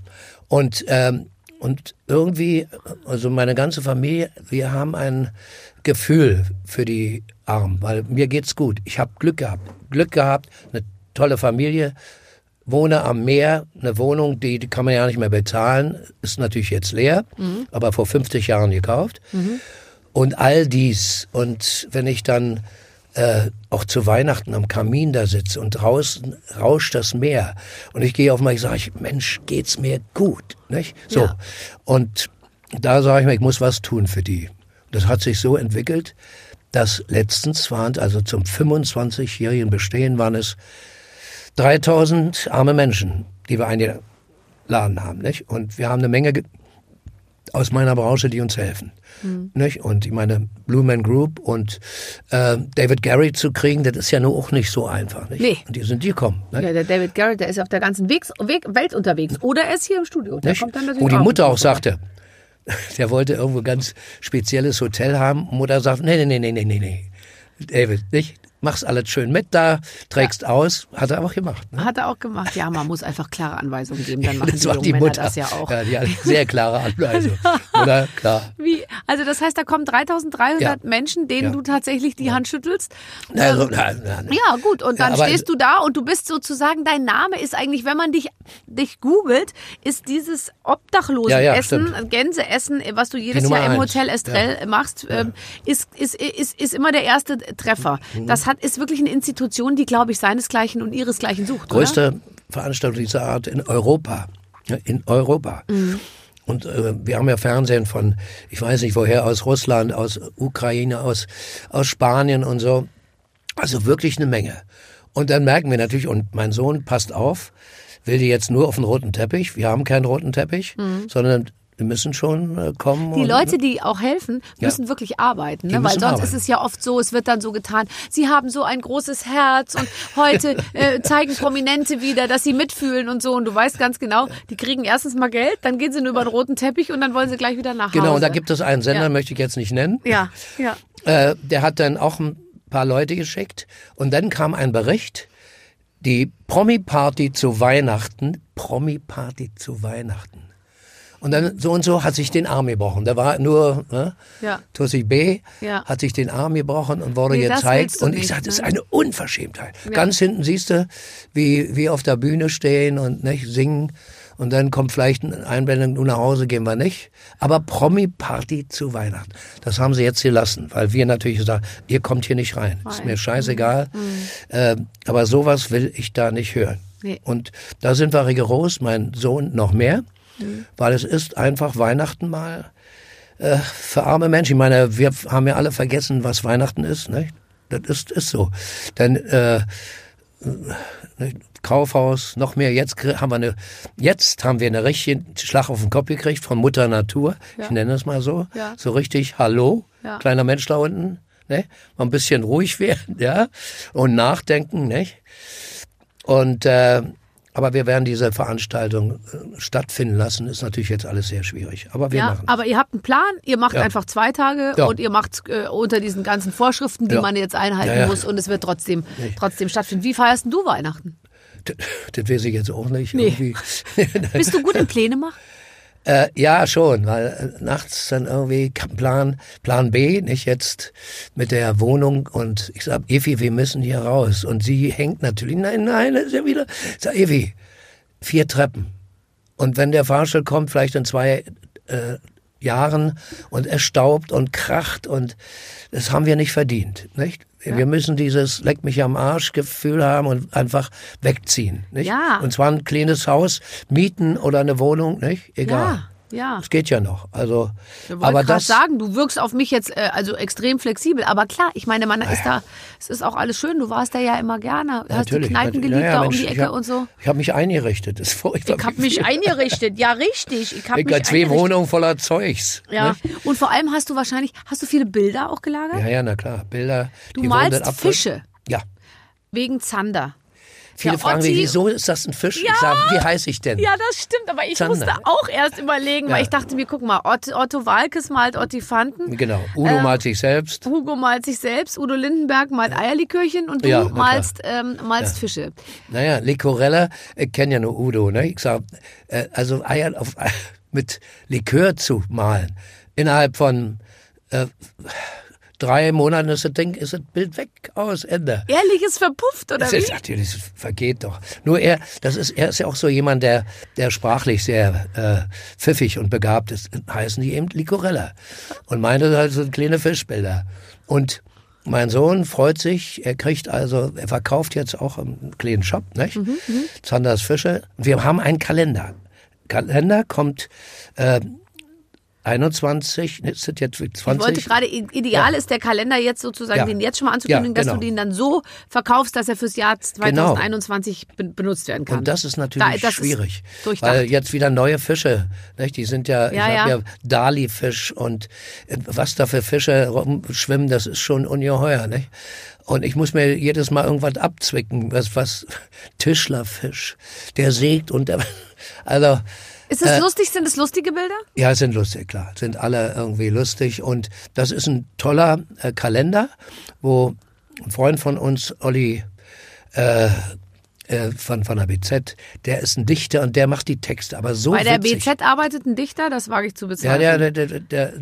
Und, ähm, und irgendwie, also meine ganze Familie, wir haben ein Gefühl für die Armen, weil mir geht's gut. Ich habe Glück gehabt. Glück gehabt, eine tolle Familie, wohne am Meer, eine Wohnung, die, die kann man ja nicht mehr bezahlen, ist natürlich jetzt leer, aber vor 50 Jahren gekauft. Und all dies. Und wenn ich dann äh, auch zu Weihnachten am Kamin da sitze und draußen rauscht das Meer und ich gehe auf mal, ich sage, ich, Mensch, geht's mir gut, nicht? So. Ja. Und da sage ich mir, ich muss was tun für die. Das hat sich so entwickelt, dass letztens waren, also zum 25-jährigen Bestehen waren es 3000 arme Menschen, die wir eingeladen haben, nicht? Und wir haben eine Menge ge aus meiner Branche, die uns helfen. Mhm. Nicht? Und ich meine, Blue Man Group und äh, David Gary zu kriegen, das ist ja nur auch nicht so einfach. Nicht? Nee. Und die sind die kommen. Ja, der David Garrett, der ist auf der ganzen Weg, Weg, Welt unterwegs. Oder er ist hier im Studio. Der Nicht? kommt dann natürlich Wo die Mutter auch sagte, <laughs> der wollte irgendwo ganz spezielles Hotel haben. Mutter sagt, nee, nee, nee, nee, nee, nee, nee. David, nicht? Mach's alles schön mit da, trägst aus. Hat er auch gemacht. Ne? Hat er auch gemacht. Ja, man muss einfach klare Anweisungen geben. <laughs> Dann machen Das die war jungen die Männer Mutter. das ja auch. Ja, die hat sehr klare Anweisung. <laughs> Oder? Klar. Wie? Also das heißt, da kommen 3300 Ja. Menschen, denen Ja. du tatsächlich die Hand schüttelst. Also, na, na, na. Ja, gut. Und Ja, dann aber- stehst du da und du bist sozusagen, dein Name ist eigentlich, wenn man dich, dich googelt, ist dieses Ja, ja, Obdachlosenessen. Gänseessen, was du jedes Jahr im. Hotel Estrell machst, ähm, ist, ist, ist, ist immer der erste Treffer. Mhm. Das hat, ist wirklich eine Institution, die, glaube ich, seinesgleichen und ihresgleichen sucht. Oder? größte Veranstaltung dieser Art in Europa. In Europa. Mhm. Und äh, wir haben ja Fernsehen von, ich weiß nicht woher, aus Russland, aus Ukraine, aus, aus Spanien und so. Also wirklich eine Menge. Und dann merken wir natürlich, und mein Sohn passt auf, will die jetzt nur auf den roten Teppich. Wir haben keinen roten Teppich, sondern wir müssen schon äh, kommen. Die und, Leute, die auch helfen, Ja. müssen wirklich arbeiten. Ne? Weil sonst arbeiten. ist es ja oft so, es wird dann so getan, sie haben so ein großes Herz und heute <laughs> äh, zeigen Prominente wieder, dass sie mitfühlen und so. Und du weißt ganz genau, die kriegen erstens mal Geld, dann gehen sie nur über den roten Teppich und dann wollen sie gleich wieder nach Hause. Genau, und da gibt es einen Sender, Ja. möchte ich jetzt nicht nennen. Ja, ja. <laughs> Äh, der hat dann auch ein paar Leute geschickt und dann kam ein Bericht, die Promi-Party zu Weihnachten, Promi-Party zu Weihnachten. Und dann so und so hat sich den Arm gebrochen. Der war nur ne, Ja. Tussi B, Ja. hat sich den Arm gebrochen und wurde Nee, gezeigt. Und ich nicht, sage, das ist ne? eine Unverschämtheit. Ganz hinten siehst du, wie wie auf der Bühne stehen und nicht, singen. Und dann kommt vielleicht eine Einblendung, nur nach Hause gehen wir nicht. Aber Promi-Party zu Weihnachten. Das haben sie jetzt gelassen, weil wir natürlich sagen, ihr kommt hier nicht rein. Ist mir scheißegal. Ähm, aber sowas will ich da nicht hören. Nee. Und da sind wir rigoros, mein Sohn noch mehr, weil es ist einfach Weihnachten mal äh, für arme Menschen. Ich meine, wir haben ja alle vergessen, was Weihnachten ist. Ne? Das ist, ist so. Denn äh, Kaufhaus, noch mehr. Jetzt haben wir eine, jetzt haben wir eine richtige Schlag auf den Kopf gekriegt von Mutter Natur. Ich nenne es mal so. Ja. So richtig, hallo, Ja. kleiner Mensch da unten. Ne? Mal ein bisschen ruhig <laughs> werden, ja, und nachdenken, nicht? Und äh, aber wir werden diese Veranstaltung äh, stattfinden lassen. Ist natürlich jetzt alles sehr schwierig. Aber wir Ja, machen. aber ihr habt einen Plan, ihr macht Ja. einfach zwei Tage Ja. und ihr macht äh, unter diesen ganzen Vorschriften, die man jetzt einhalten muss und es wird trotzdem, trotzdem stattfinden. Wie feierst denn du Weihnachten? Das, das weiß ich jetzt auch nicht. Nee. <laughs> Bist du gut im <laughs> Pläne machen? Äh, ja, schon, weil äh, nachts dann irgendwie Plan, Plan B, nicht jetzt mit der Wohnung und ich sag, Evi, wir müssen hier raus. Und sie hängt natürlich, nein, nein, ist ja wieder. Ich sag, Evi, vier Treppen. Und wenn der Fahrstuhl kommt, vielleicht in zwei äh, Jahren und es staubt und kracht und das haben wir nicht verdient, nicht? Wir müssen dieses Leck mich am Arsch Gefühl haben und einfach wegziehen, nicht? Ja. Und zwar ein kleines Haus mieten oder eine Wohnung, nicht? Egal. Ja, ja. Das geht ja noch. Also, Ich aber das, sagen, du wirkst auf mich jetzt äh, also extrem flexibel. Aber klar, ich meine, man ist da, es ist auch alles schön. Du warst da ja immer gerne. Hast die. Kneipen Naja, geliebt da um Mensch, die ich Ecke hab, und so. Ich habe mich eingerichtet. Das ist furchtbar. Ich habe mich eingerichtet. Ja, richtig. Ich habe hab zwei. Wohnungen voller Zeugs. Ja. ne? Und vor allem hast du wahrscheinlich, hast du viele Bilder auch gelagert? Ja, ja, na klar. Bilder. Du die malst Fische Ja. wegen Zander. Viele Ja, fragen Otti- mich, wieso ist das ein Fisch? Ich sage, wie heiße ich denn? Ja, das stimmt, aber ich Zander. musste auch erst überlegen, weil Ja. ich dachte mir, guck mal, Otto, Otto Walkes malt Otti Fanten, Genau. Udo malt sich selbst. Hugo malt sich selbst, Udo Lindenberg malt Eierlikörchen und du Ja, malst, ähm, malst Fische. Naja, Licorella, ich kenne ja nur Udo, ne? Ich sag, äh, also Eier auf, <laughs> mit Likör zu malen, innerhalb von äh, drei Monaten ist das Ding, ist das Bild weg, aus, Ende. Ehrlich ist verpufft, oder Das wie? ist natürlich, das vergeht doch. Nur er, das ist, er ist ja auch so jemand, der, der sprachlich sehr äh, pfiffig und begabt ist. Heißen die eben Licorella. Und meine halt so kleine Fischbilder. Und mein Sohn freut sich, er kriegt also, er verkauft jetzt auch einen kleinen Shop, nicht? Zanders Fische. Wir haben einen Kalender. Kalender kommt äh, 21, ist das jetzt 20? Ich wollte gerade, ideal ist der Kalender jetzt sozusagen, Ja. den jetzt schon mal anzukündigen, Ja, dass genau. du den dann so verkaufst, dass er fürs Jahr 2021 be- benutzt werden kann. Und das ist natürlich Da- das schwierig, Ist weil jetzt wieder neue Fische, nicht? die sind ja, ich Ja, habe ja. ja Dali-Fisch und äh, was da für Fische rumschwimmen, das ist schon ungeheuer. Nicht? Und ich muss mir jedes Mal irgendwas abzwicken, was, was <laughs> Tischlerfisch, der sägt und der, <laughs> also ist es lustig? Sind es lustige Bilder? ja, sind lustig, klar. Sind alle irgendwie lustig. Und das ist ein toller äh, Kalender, wo ein Freund von uns, Olli äh, äh, von, von der BZ, der ist ein Dichter und der macht die Texte. Aber so Bei der witzig. BZ arbeitet ein Dichter, das wage ich zu Ja, bezweifeln. der, der, der, der,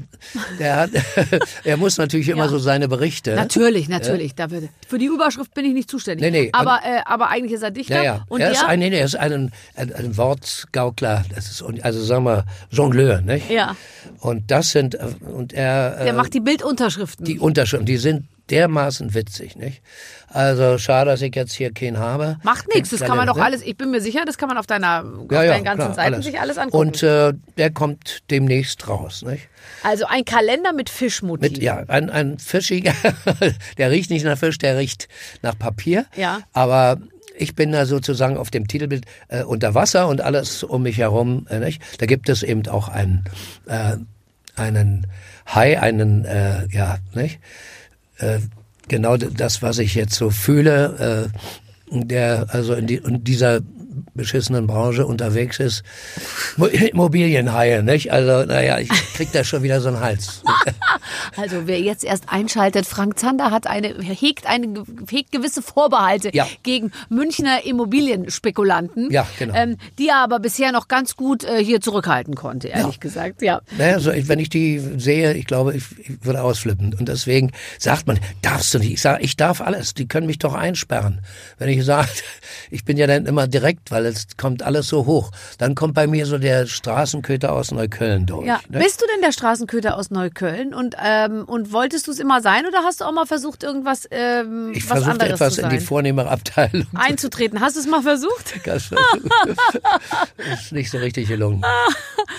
der hat, <laughs> er muss natürlich immer Ja. so seine Berichte. Natürlich, natürlich. Da wird, für die Überschrift bin ich nicht zuständig. Nee, nee. Aber, äh, aber eigentlich ist er Dichter. Ja, ja. Und er ist ein, nee, nee, er ist ein, ein, ein Wortgaukler. Das ist, also sagen wir, Jongleur, nicht? ja, Und das sind, äh, und er, der äh, macht die Bildunterschriften. die Unterschriften, die sind dermaßen witzig, nicht? Also schade, dass ich jetzt hier keinen habe. Macht nichts, das kann man doch Ne? alles, ich bin mir sicher, das kann man auf deiner, auf Ja, ja, deinen ganzen klar, Seiten alles. sich alles angucken. Und äh, der kommt demnächst raus, nicht? also ein Kalender mit Fischmotiv. Mit, ja, ein, ein fischiger, <laughs> der riecht nicht nach Fisch, der riecht nach Papier. Ja. Aber ich bin da sozusagen auf dem Titelbild äh, unter Wasser und alles um mich herum. Äh, nicht? Da gibt es eben auch einen, äh, einen Hai, einen, äh, ja, nicht? Äh, genau das, was ich jetzt so fühle, äh, der also in, die, in dieser beschissenen Branche unterwegs ist. Mo <laughs> Immobilienhaie, nicht? Also, naja, ich krieg da schon wieder so einen Hals. <laughs> Also wer jetzt erst einschaltet, Frank Zander hat eine, hegt eine, hegt gewisse Vorbehalte Ja. gegen Münchner Immobilienspekulanten, Ja, genau. ähm, die er aber bisher noch ganz gut äh, hier zurückhalten konnte, ehrlich gesagt. Ja. Naja, so, wenn ich die sehe, ich glaube, ich, ich würde ausflippen. Und deswegen sagt man, darfst du nicht. Ich sage, ich darf alles. Die können mich doch einsperren. Wenn ich sage, <laughs> ich bin ja dann immer direkt, weil es kommt alles so hoch. Dann kommt bei mir so der Straßenköter aus Neukölln durch. Ja. ne? Bist du denn der Straßenköter aus Neukölln und, ähm, und wolltest du es immer sein oder hast du auch mal versucht, irgendwas ähm, Ich was versuche anderes etwas zu in sein? die vornehmere Abteilung. einzutreten? Hast du es mal versucht? <laughs> Das ist <laughs> nicht so richtig gelungen.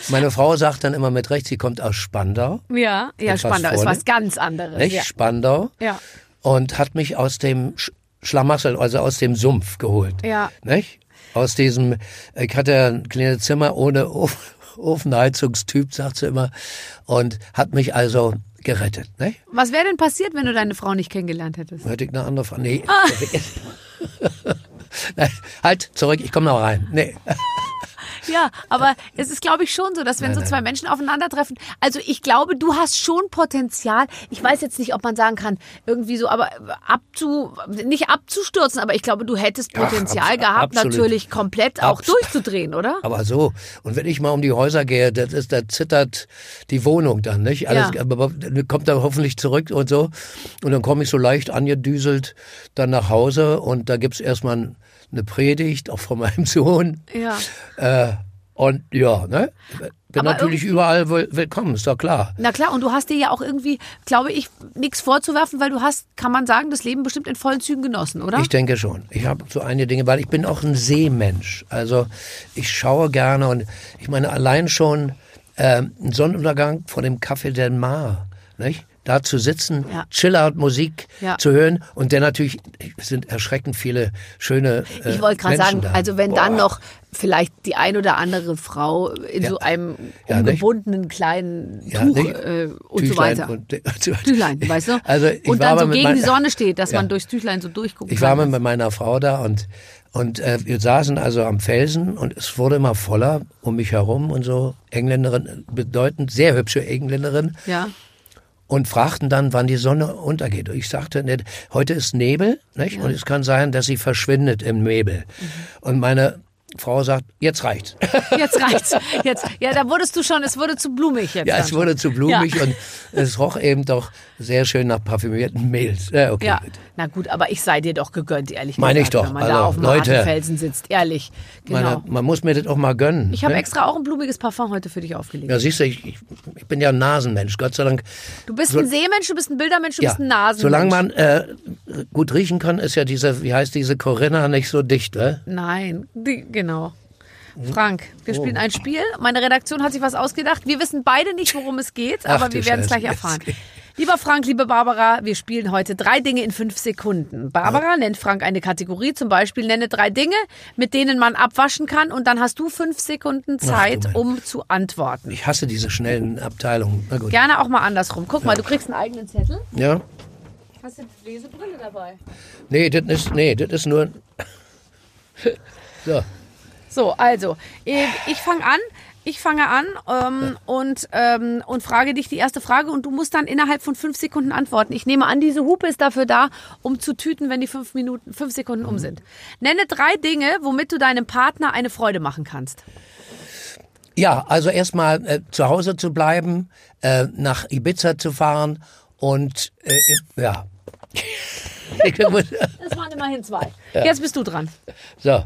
Meine Frau sagt dann immer mit Recht, sie kommt aus Spandau. Ja, ja, Spandau ist vorne. was ganz anderes. Nicht? Ja. Spandau. Ja. Und hat mich aus dem Sch Schlamassel, also aus dem Sumpf geholt. Ja. Nicht? Aus diesem, ich hatte ein kleines Zimmer ohne Of- <laughs> Ofenheizungstyp, sagt sie immer, und hat mich also gerettet. Nicht? Was wäre denn passiert, wenn du deine Frau nicht kennengelernt hättest? Hätte ich eine andere Frage. Nee. Ah. <laughs> Nein, halt, zurück, ich komme noch rein. Nee. Ja, aber es ist, glaube ich, schon so, dass wenn so zwei Menschen aufeinandertreffen, also ich glaube, du hast schon Potenzial. Ich weiß jetzt nicht, ob man sagen kann, irgendwie so, aber abzu, nicht abzustürzen, aber ich glaube, du hättest Ach, Potenzial abs- gehabt, absolut. natürlich komplett auch Abs- durchzudrehen, oder? Aber so. Und wenn ich mal um die Häuser gehe, das ist, da zittert die Wohnung dann, nicht? Alles, Ja. aber dann kommt er hoffentlich zurück und so. Und dann komme ich so leicht angedüselt dann nach Hause und da gibt's erstmal eine Predigt, auch von meinem <laughs> Sohn. Ja. Äh, und ja, ne? Bin Aber natürlich überall will- willkommen, ist doch klar. Na klar, und du hast dir ja auch irgendwie, glaube ich, nichts vorzuwerfen, weil du hast, kann man sagen, das Leben bestimmt in vollen Zügen genossen, oder? Ich denke schon. Ich habe so einige Dinge, weil ich bin auch ein Seemensch. Also ich schaue gerne und ich meine allein schon ähm, ein Sonnenuntergang vor dem Café del Mar, nicht? Da zu sitzen, Ja. Chillout-Musik Ja. zu hören und dann natürlich sind erschreckend viele schöne äh, Ich wollte gerade sagen, da. also wenn dann Boah. noch vielleicht die ein oder andere Frau in Ja. so einem Ja, nicht? umgebundenen kleinen Ja, Tuch nicht? äh, und so Tüchlein weiter. Und, <laughs> Tüchlein, weißt du? Also und dann so gegen die Sonne steht, dass man durchs Tüchlein so durchgucken Ich war mal mit meiner Frau da und und äh, wir saßen also am Felsen und es wurde immer voller um mich herum und so Engländerin, bedeutend sehr hübsche Engländerin ja. Und fragten dann, wann die Sonne untergeht. Und ich sagte, ne, heute ist Nebel, nicht? Und es kann sein, dass sie verschwindet im Nebel. Und meine Frau sagt, jetzt reicht's. <laughs> Jetzt reicht's. Jetzt, ja, da wurdest du schon, es wurde zu blumig jetzt. ja, es wurde zu blumig Ja. und es roch eben doch sehr schön nach parfümierten Mehl. Ja, okay. Ja, na gut, aber ich sei dir doch gegönnt, ehrlich Meine ich gesagt, doch. wenn man Also, da auf dem Leute. Felsen sitzt, ehrlich. Genau. Meine, man muss mir das auch mal gönnen. ich habe ne? extra auch ein blumiges Parfum heute für dich aufgelegt. Ja, siehst du, ich, ich, ich bin ja ein Nasenmensch, Gott sei Dank. Du bist So- ein Seemensch, du bist ein Bildermensch, du Ja, bist ein Nasenmensch. solange man äh, gut riechen kann, ist ja diese, wie heißt diese Corinna nicht so dicht, ne? Nein, die, genau. Frank, wir spielen ein Spiel. Meine Redaktion hat sich was ausgedacht. Wir wissen beide nicht, worum es geht, aber Ach wir werden es gleich erfahren. Lieber Frank, liebe Barbara, wir spielen heute drei Dinge in fünf Sekunden. Barbara nennt Frank eine Kategorie, zum Beispiel nenne drei Dinge, mit denen man abwaschen kann und dann hast du fünf Sekunden Zeit, Moment. um zu antworten. Ich hasse diese schnellen Abteilungen. Na gut. Gerne auch mal andersrum. Guck mal, du kriegst einen eigenen Zettel. Ja? Hast du eine Lesebrille dabei? Nee, das ist, nee, das ist nur. <laughs> so. So, also, ich, ich fange an. Ich fange an ähm, und, ähm, und frage dich die erste Frage und du musst dann innerhalb von fünf Sekunden antworten. Ich nehme an, diese Hupe ist dafür da, um zu tüten, wenn die fünf Minuten, fünf Sekunden um sind. Nenne drei Dinge, womit du deinem Partner eine Freude machen kannst. Ja, also erstmal äh, zu Hause zu bleiben, äh, nach Ibiza zu fahren und äh, ja. <laughs> Das waren immerhin zwei. Jetzt bist du dran. so.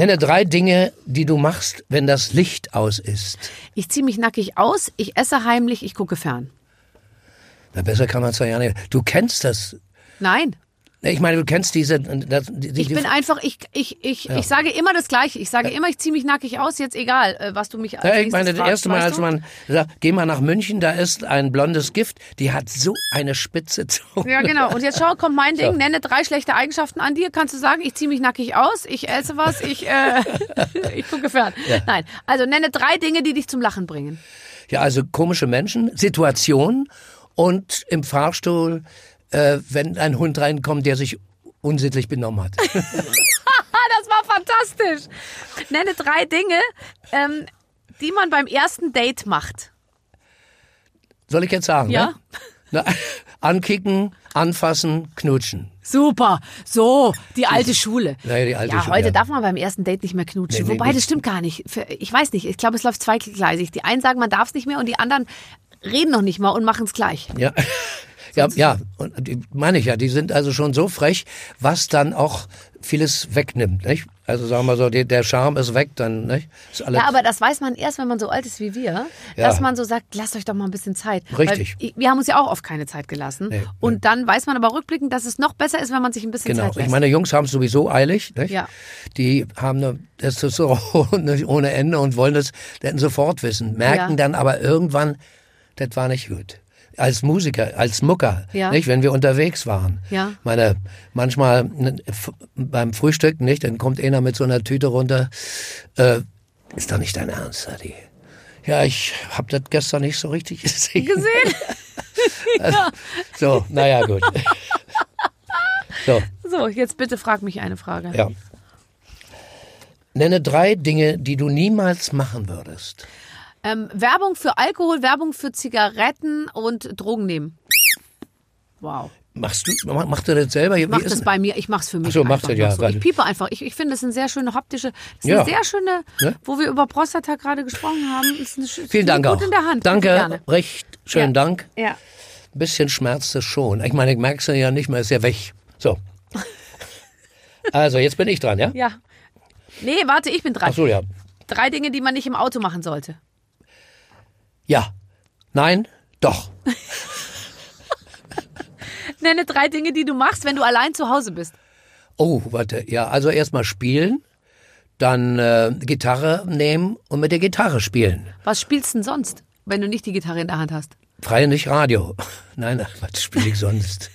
Nenne drei Dinge, die du machst, wenn das Licht aus ist. Ich ziehe mich nackig aus, ich esse heimlich, ich gucke fern. Na, besser kann man es ja nicht. Du kennst das. Nein, Ich meine, du kennst diese. Das, die, die, ich bin einfach, ich, ich, ich, ich sage immer das Gleiche. Ich sage immer, ich ziehe mich nackig aus, jetzt egal, äh, was du mich als Ja, ich meine, das fragst, erste Mal, als man sagt, geh mal nach München, da ist ein blondes Gift, die hat so eine spitze Zunge. Ja, genau. Und jetzt schau, kommt mein Ding. So. Nenne drei schlechte Eigenschaften an dir. Kannst du sagen, ich ziehe mich nackig aus, ich esse was, ich, äh, <laughs> ich gucke fern. Nein. Also nenne drei Dinge, die dich zum Lachen bringen. Ja, also komische Menschen, Situationen und im Fahrstuhl, äh, wenn ein Hund reinkommt, der sich unsittlich benommen hat. <laughs> Das war fantastisch. Nenne drei Dinge, ähm, die man beim ersten Date macht. Soll ich jetzt sagen? Ja. Ne? Na, <laughs> ankicken, anfassen, knutschen. Super. So, die alte Schule. Ja, die alte ja, Schule, heute ja. darf man beim ersten Date nicht mehr knutschen. Nee, nee, Wobei, nicht. das stimmt gar nicht. Ich weiß nicht. Ich glaube, es läuft zweigleisig. Die einen sagen, man darf es nicht mehr und die anderen reden noch nicht mal und machen es gleich. Ja. Ja, ja, und meine ich ja, die sind also schon so frech, was dann auch vieles wegnimmt, nicht? Also sagen wir so, der Charme ist weg, dann, nicht? Ist alles, Ja, aber das weiß man erst, wenn man so alt ist wie wir, Ja. dass man so sagt, lasst euch doch mal ein bisschen Zeit. Richtig. Weil wir haben uns ja auch oft keine Zeit gelassen. Nee, und dann weiß man aber rückblickend, dass es noch besser ist, wenn man sich ein bisschen Genau. Zeit lässt. Ich meine, Jungs haben es sowieso eilig. Nicht? Ja. Die haben eine Testosteron <laughs> ohne Ende und wollen das dann sofort wissen. Merken Ja. dann aber irgendwann, das war nicht gut. Als Musiker, als Mucker, Ja. nicht, wenn wir unterwegs waren. Ja. Meine, manchmal beim Frühstück, nicht, dann kommt einer mit so einer Tüte runter. Äh, ist doch nicht dein Ernst, Adi. Ja, ich hab das gestern nicht so richtig <laughs> gesehen. gesehen. <laughs> So, naja, gut. <laughs> so. So, jetzt bitte frag mich eine Frage. Ja. Nenne drei Dinge, die du niemals machen würdest. Ähm, Werbung für Alkohol, Werbung für Zigaretten und Drogen nehmen. Wow. Machst du, mach- machst du das selber? Wie Mach das bei mir, ich mach's für mich. Ach so, machst du, ja, so. Ich piepe einfach. Ich, ich finde, das ist eine sehr schöne haptische, das ist Ja. eine sehr schöne, Ne? wo wir über Prostata gerade gesprochen haben. Ist eine, Vielen Dank gut auch. in der Hand. Danke, recht schönen Ja. Dank. Ja. Ein bisschen schmerzt es schon. Ich meine, ich merk's ja nicht mehr, ist ja weg. So. <laughs> Also, jetzt bin ich dran, ja? Ja. Nee, warte, ich bin dran. Ach so, ja. Drei Dinge, die man nicht im Auto machen sollte. Ja. Nein, doch. <laughs> Nenne drei Dinge, die du machst, wenn du allein zu Hause bist. Oh, warte. Ja, also erstmal spielen, dann äh, Gitarre nehmen und mit der Gitarre spielen. Was spielst du denn sonst, wenn du nicht die Gitarre in der Hand hast? Freie nicht Radio. <laughs> Nein, was spiele ich sonst?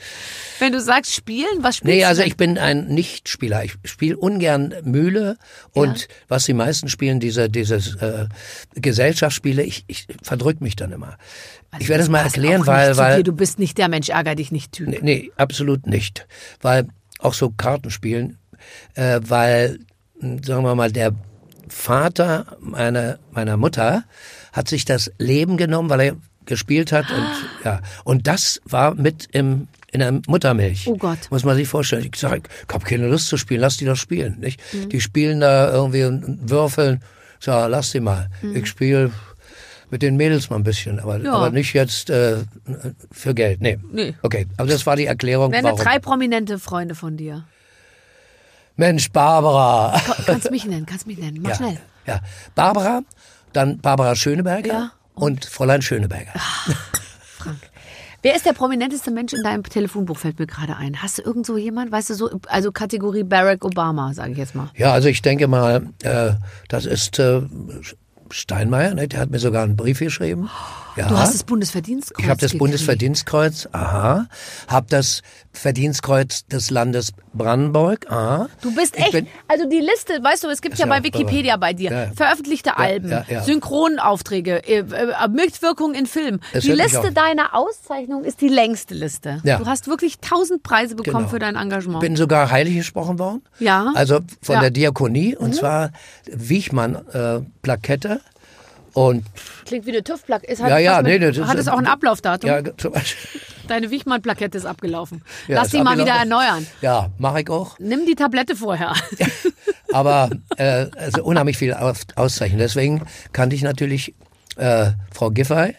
Wenn du sagst spielen, was spielst Nee, du? also denn? ich bin ein Nichtspieler. Ich spiele ungern Mühle und Ja. was die meisten spielen, diese dieses äh, Gesellschaftsspiele, ich, ich verdrück mich dann immer. ich werde es mal erklären, weil weil. Du bist nicht der Mensch, ärger dich nicht Typ. nee, nee, absolut nicht, weil auch so Kartenspielen, äh, weil mh, sagen wir mal der Vater meiner meiner Mutter hat sich das Leben genommen, weil er gespielt hat und ja und das war mit im in der Muttermilch. Oh Gott. Muss man sich vorstellen. Ich sage, ich habe keine Lust zu spielen, lass die doch spielen. Nicht? Mhm. Die spielen da irgendwie und würfeln. Ich sag, lass die mal. Ich spiele mit den Mädels mal ein bisschen, aber, Mhm. Ja. aber nicht jetzt äh, für Geld. Nee. Nee. Okay, aber das war die Erklärung, Nenne warum. drei prominente Freunde von dir. Mensch, Barbara. Kannst mich nennen, kannst mich nennen. Mach ja, schnell. Ja, Barbara, dann Barbara Schöneberger Ja. und Fräulein Schöneberger. Frank. Wer ist der prominenteste Mensch in deinem Telefonbuch, fällt mir gerade ein. Hast du irgend so jemand, weißt du, so, also Kategorie Barack Obama, sage ich jetzt mal. Ja, also ich denke mal, äh, das ist äh, Steinmeier, ne? der hat mir sogar einen Brief geschrieben. Ja. Du hast das Bundesverdienstkreuz Ich habe das gekriegt. Bundesverdienstkreuz, aha. Habe das Verdienstkreuz des Landes Brandenburg, aha. Du bist Ich echt, also die Liste, weißt du, es gibt ja ja bei Wikipedia bei dir, Ja. veröffentlichte Alben. Synchronaufträge, äh, äh, Mitwirkung in Film. Es die Liste deiner Auszeichnung ist die längste Liste. Ja. Du hast wirklich tausend Preise bekommen Genau. für dein Engagement. Bin sogar heilig gesprochen worden. Ja. Also von. Mhm. der Diakonie und zwar Wichmann äh, Plakette und Klingt wie eine hat, Ja, ja, mit, nee, nee, hat es auch ein Ablaufdatum? ja zum Beispiel. Deine Wichmann-Plakette ist abgelaufen. Ja, Lass ist die mal wieder erneuern. Ja, mache ich auch. Nimm die Tablette vorher. Aber äh, also unheimlich viel aus, auszeichnen. Deswegen kannte ich natürlich äh, Frau Giffey.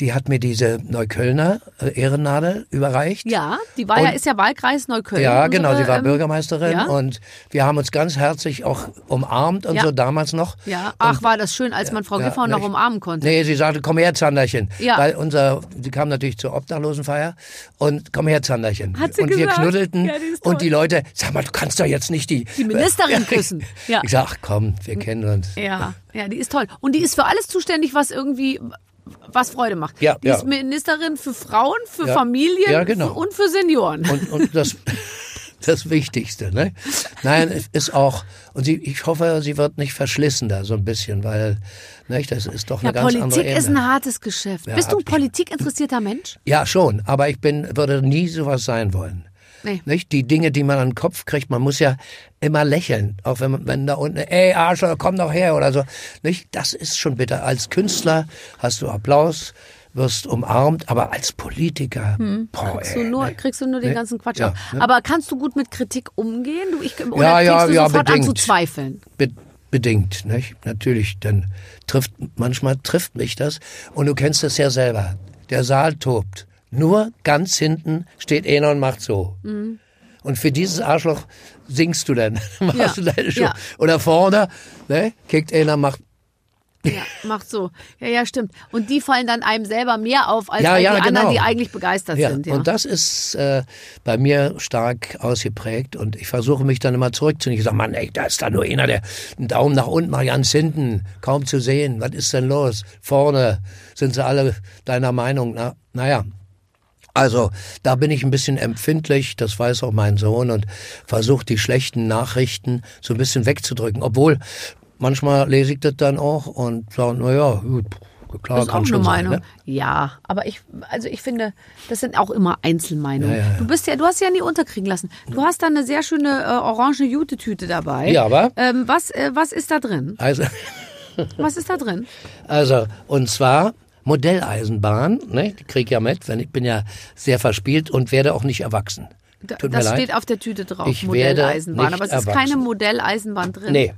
Die hat mir diese Neuköllner äh, Ehrennadel überreicht. ja, die war ja, Und- ist ja Wahlkreis Neukölln. Ja, genau, unsere, sie war ähm, Bürgermeisterin ja? und wir haben uns ganz herzlich auch umarmt und Ja. so damals noch. Ja, ach, war das schön, als man Frau Ja, Giffey noch umarmen konnte. Nee, sie sagte, komm her, Zanderchen. Ja. Weil unser, sie kam natürlich zur Obdachlosenfeier und komm her, Zanderchen. Hat sie und wir gesagt? knuddelten Ja, ist toll. und die Leute, sag mal, du kannst doch jetzt nicht die... Die Ministerin <laughs> küssen. Ja. Ich sag, ach komm, wir kennen uns. Ja, ja, die ist toll. Und die ist für alles zuständig, was irgendwie was Freude macht. Ja, die ja. ist Ministerin für Frauen, für Ja. Familien Ja, genau. und für Senioren. Und, und das, <laughs> das Wichtigste, ne? Nein, es ist auch, und sie, ich hoffe, sie wird nicht verschlissen da so ein bisschen, weil, nicht, das ist doch ja, eine ganz andere Politik ist ein hartes Geschäft. Ja, Bist du ein politikinteressierter Mensch? Ja, schon, aber ich bin, würde nie sowas sein wollen. Nee. Nicht? Die Dinge, die man an den Kopf kriegt, man muss ja immer lächeln, auch wenn man, wenn da unten, ey Arschloch, komm doch her oder so. Nicht? Das ist schon bitter. Als Künstler hast du Applaus, wirst umarmt, aber als Politiker, boah, Kriegst ey, du nur, kriegst du nur den ganzen Quatsch Ja, ne? Aber kannst du gut mit Kritik umgehen? Du, ich, oder Ja, kriegst ja, du ja, sofort an zu bedingt. zweifeln? Be bedingt, nicht? Natürlich, dann trifft, manchmal trifft mich das. Und du kennst es ja selber. Der Saal tobt. Nur ganz hinten steht einer und macht so. Mhm. Und für dieses Arschloch singst du dann. <laughs> Machst Ja, du deine Show. ja. Oder vorne, ne? Kickt einer, macht. Ja, macht so. Ja, ja, stimmt. Und die fallen dann einem selber mehr auf als Ja, ja, die anderen, genau. die eigentlich begeistert Ja, sind. Ja. und das ist äh, bei mir stark ausgeprägt und ich versuche mich dann immer zurückzunehmen. Ich sage, Mann, ey, da ist da nur einer, der einen Daumen nach unten macht, ganz hinten, kaum zu sehen. Was ist denn los? Vorne sind sie alle deiner Meinung. Na, naja, also da bin ich ein bisschen empfindlich, das weiß auch mein Sohn und versuche die schlechten Nachrichten so ein bisschen wegzudrücken. Obwohl manchmal lese ich das dann auch und sage, naja, gut, klar, Das ist auch eine sein. Meinung. Ne? Ja, aber ich, also ich finde, das sind auch immer Einzelmeinungen. Ja, ja, ja. Du bist ja, du hast ja nie unterkriegen lassen. Du hast da eine sehr schöne äh, orange Jute-Tüte dabei. Ja, aber- Ähm, was, äh, was ist da drin? Also, Was ist da drin? <laughs> also und zwar Modelleisenbahn, ne? Die krieg ich ja mit, wenn ich bin ja sehr verspielt und werde auch nicht erwachsen. Da- Tut mir das leid. steht auf der Tüte drauf. Ich werde Modelleisenbahn. Aber es ist erwachsen. keine Modelleisenbahn drin. Nee.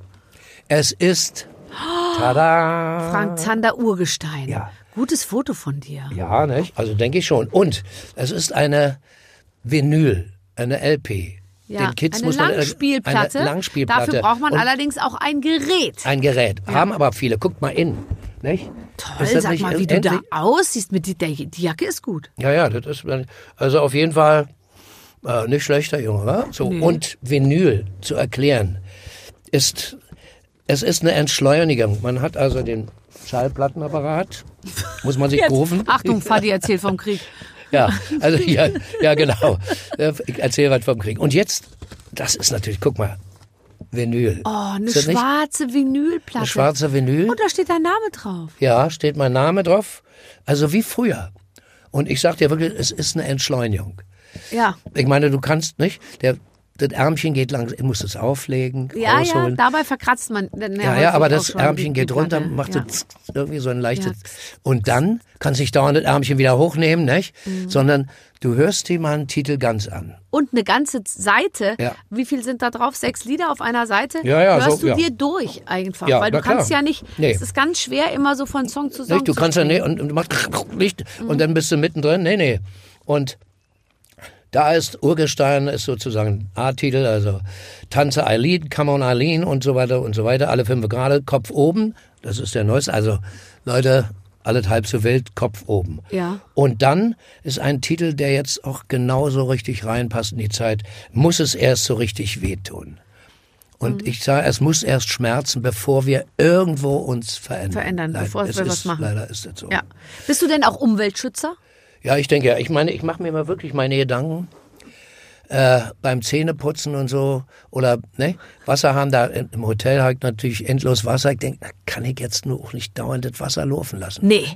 Es ist Tada! Frank Zander Urgestein. Ja. Gutes Foto von dir. Ja, nicht? Also denke ich schon. Und es ist eine Vinyl, eine LP. Ja, Den Kids eine muss man Langspielplatte. Eine Langspielplatte. Dafür braucht man Und allerdings auch ein Gerät. ein Gerät. Haben aber viele. Guckt mal in. Nicht? Toll, sag mal, wie du da aussiehst. Mit die, der, die Jacke ist gut. Ja, ja, das ist also auf jeden Fall äh, nicht schlechter Junge, wa? So Nee. und Vinyl zu erklären ist es ist eine Entschleunigung. Man hat also den Schallplattenapparat, muss man sich rufen. Achtung, Fadi <laughs> erzählt vom Krieg. Ja, also ja, ja genau. Äh, Ich erzähle was vom Krieg. Und jetzt, das ist natürlich, guck mal, Vinyl. Oh, eine das nicht schwarze Vinylplatte. Eine schwarze Vinyl. Und da steht dein Name drauf. Ja, steht mein Name drauf. Also wie früher. Und ich sag dir wirklich, es ist eine Entschleunigung. Ja. Ich meine, du kannst nicht, der, das Ärmchen geht lang, du musst es auflegen, Ja, ja, rausholen. dabei verkratzt man. Ja, ja, aber das Ärmchen geht runter, Platte. macht ja. irgendwie so ein leichtes. Ja. Und dann kannst du nicht dauernd das Ärmchen wieder hochnehmen, nicht? Mhm. Sondern du hörst dir mal einen Titel ganz an. Und eine ganze Seite. Ja. Wie viel sind da drauf? Sechs Lieder auf einer Seite? Ja, ja, Hörst so, du ja. dir durch einfach. Ja, weil du na klar. kannst ja nicht. Nee. Es ist ganz schwer, immer so von Song zu Song Nicht? Du zu kannst ja nicht und, und du machst <laughs> Licht und dann bist du mittendrin. Nee, nee. Und da ist Urgestein ist sozusagen A-Titel, also Tanze Eileen, Come on Eileen und so weiter und so weiter. Alle fünf Grade, Kopf oben. Das ist der neueste. Also Leute, alles halb so wild, Kopf oben. Ja. Und dann ist ein Titel, der jetzt auch genauso richtig reinpasst in die Zeit, muss es erst so richtig wehtun. Und Mhm. ich sage, es muss erst schmerzen, bevor wir irgendwo uns verändern. Verändern, bevor es wir ist, was machen. Leider ist das so. Ja. Bist du denn auch Umweltschützer? Ja, ich denke, ja. ich meine, ich mache mir mal wirklich meine Gedanken äh, beim Zähneputzen und so oder ne, Wasserhahn da im Hotel ich natürlich endlos Wasser. Ich denke, da kann ich jetzt nur auch nicht dauernd das Wasser laufen lassen. Nee.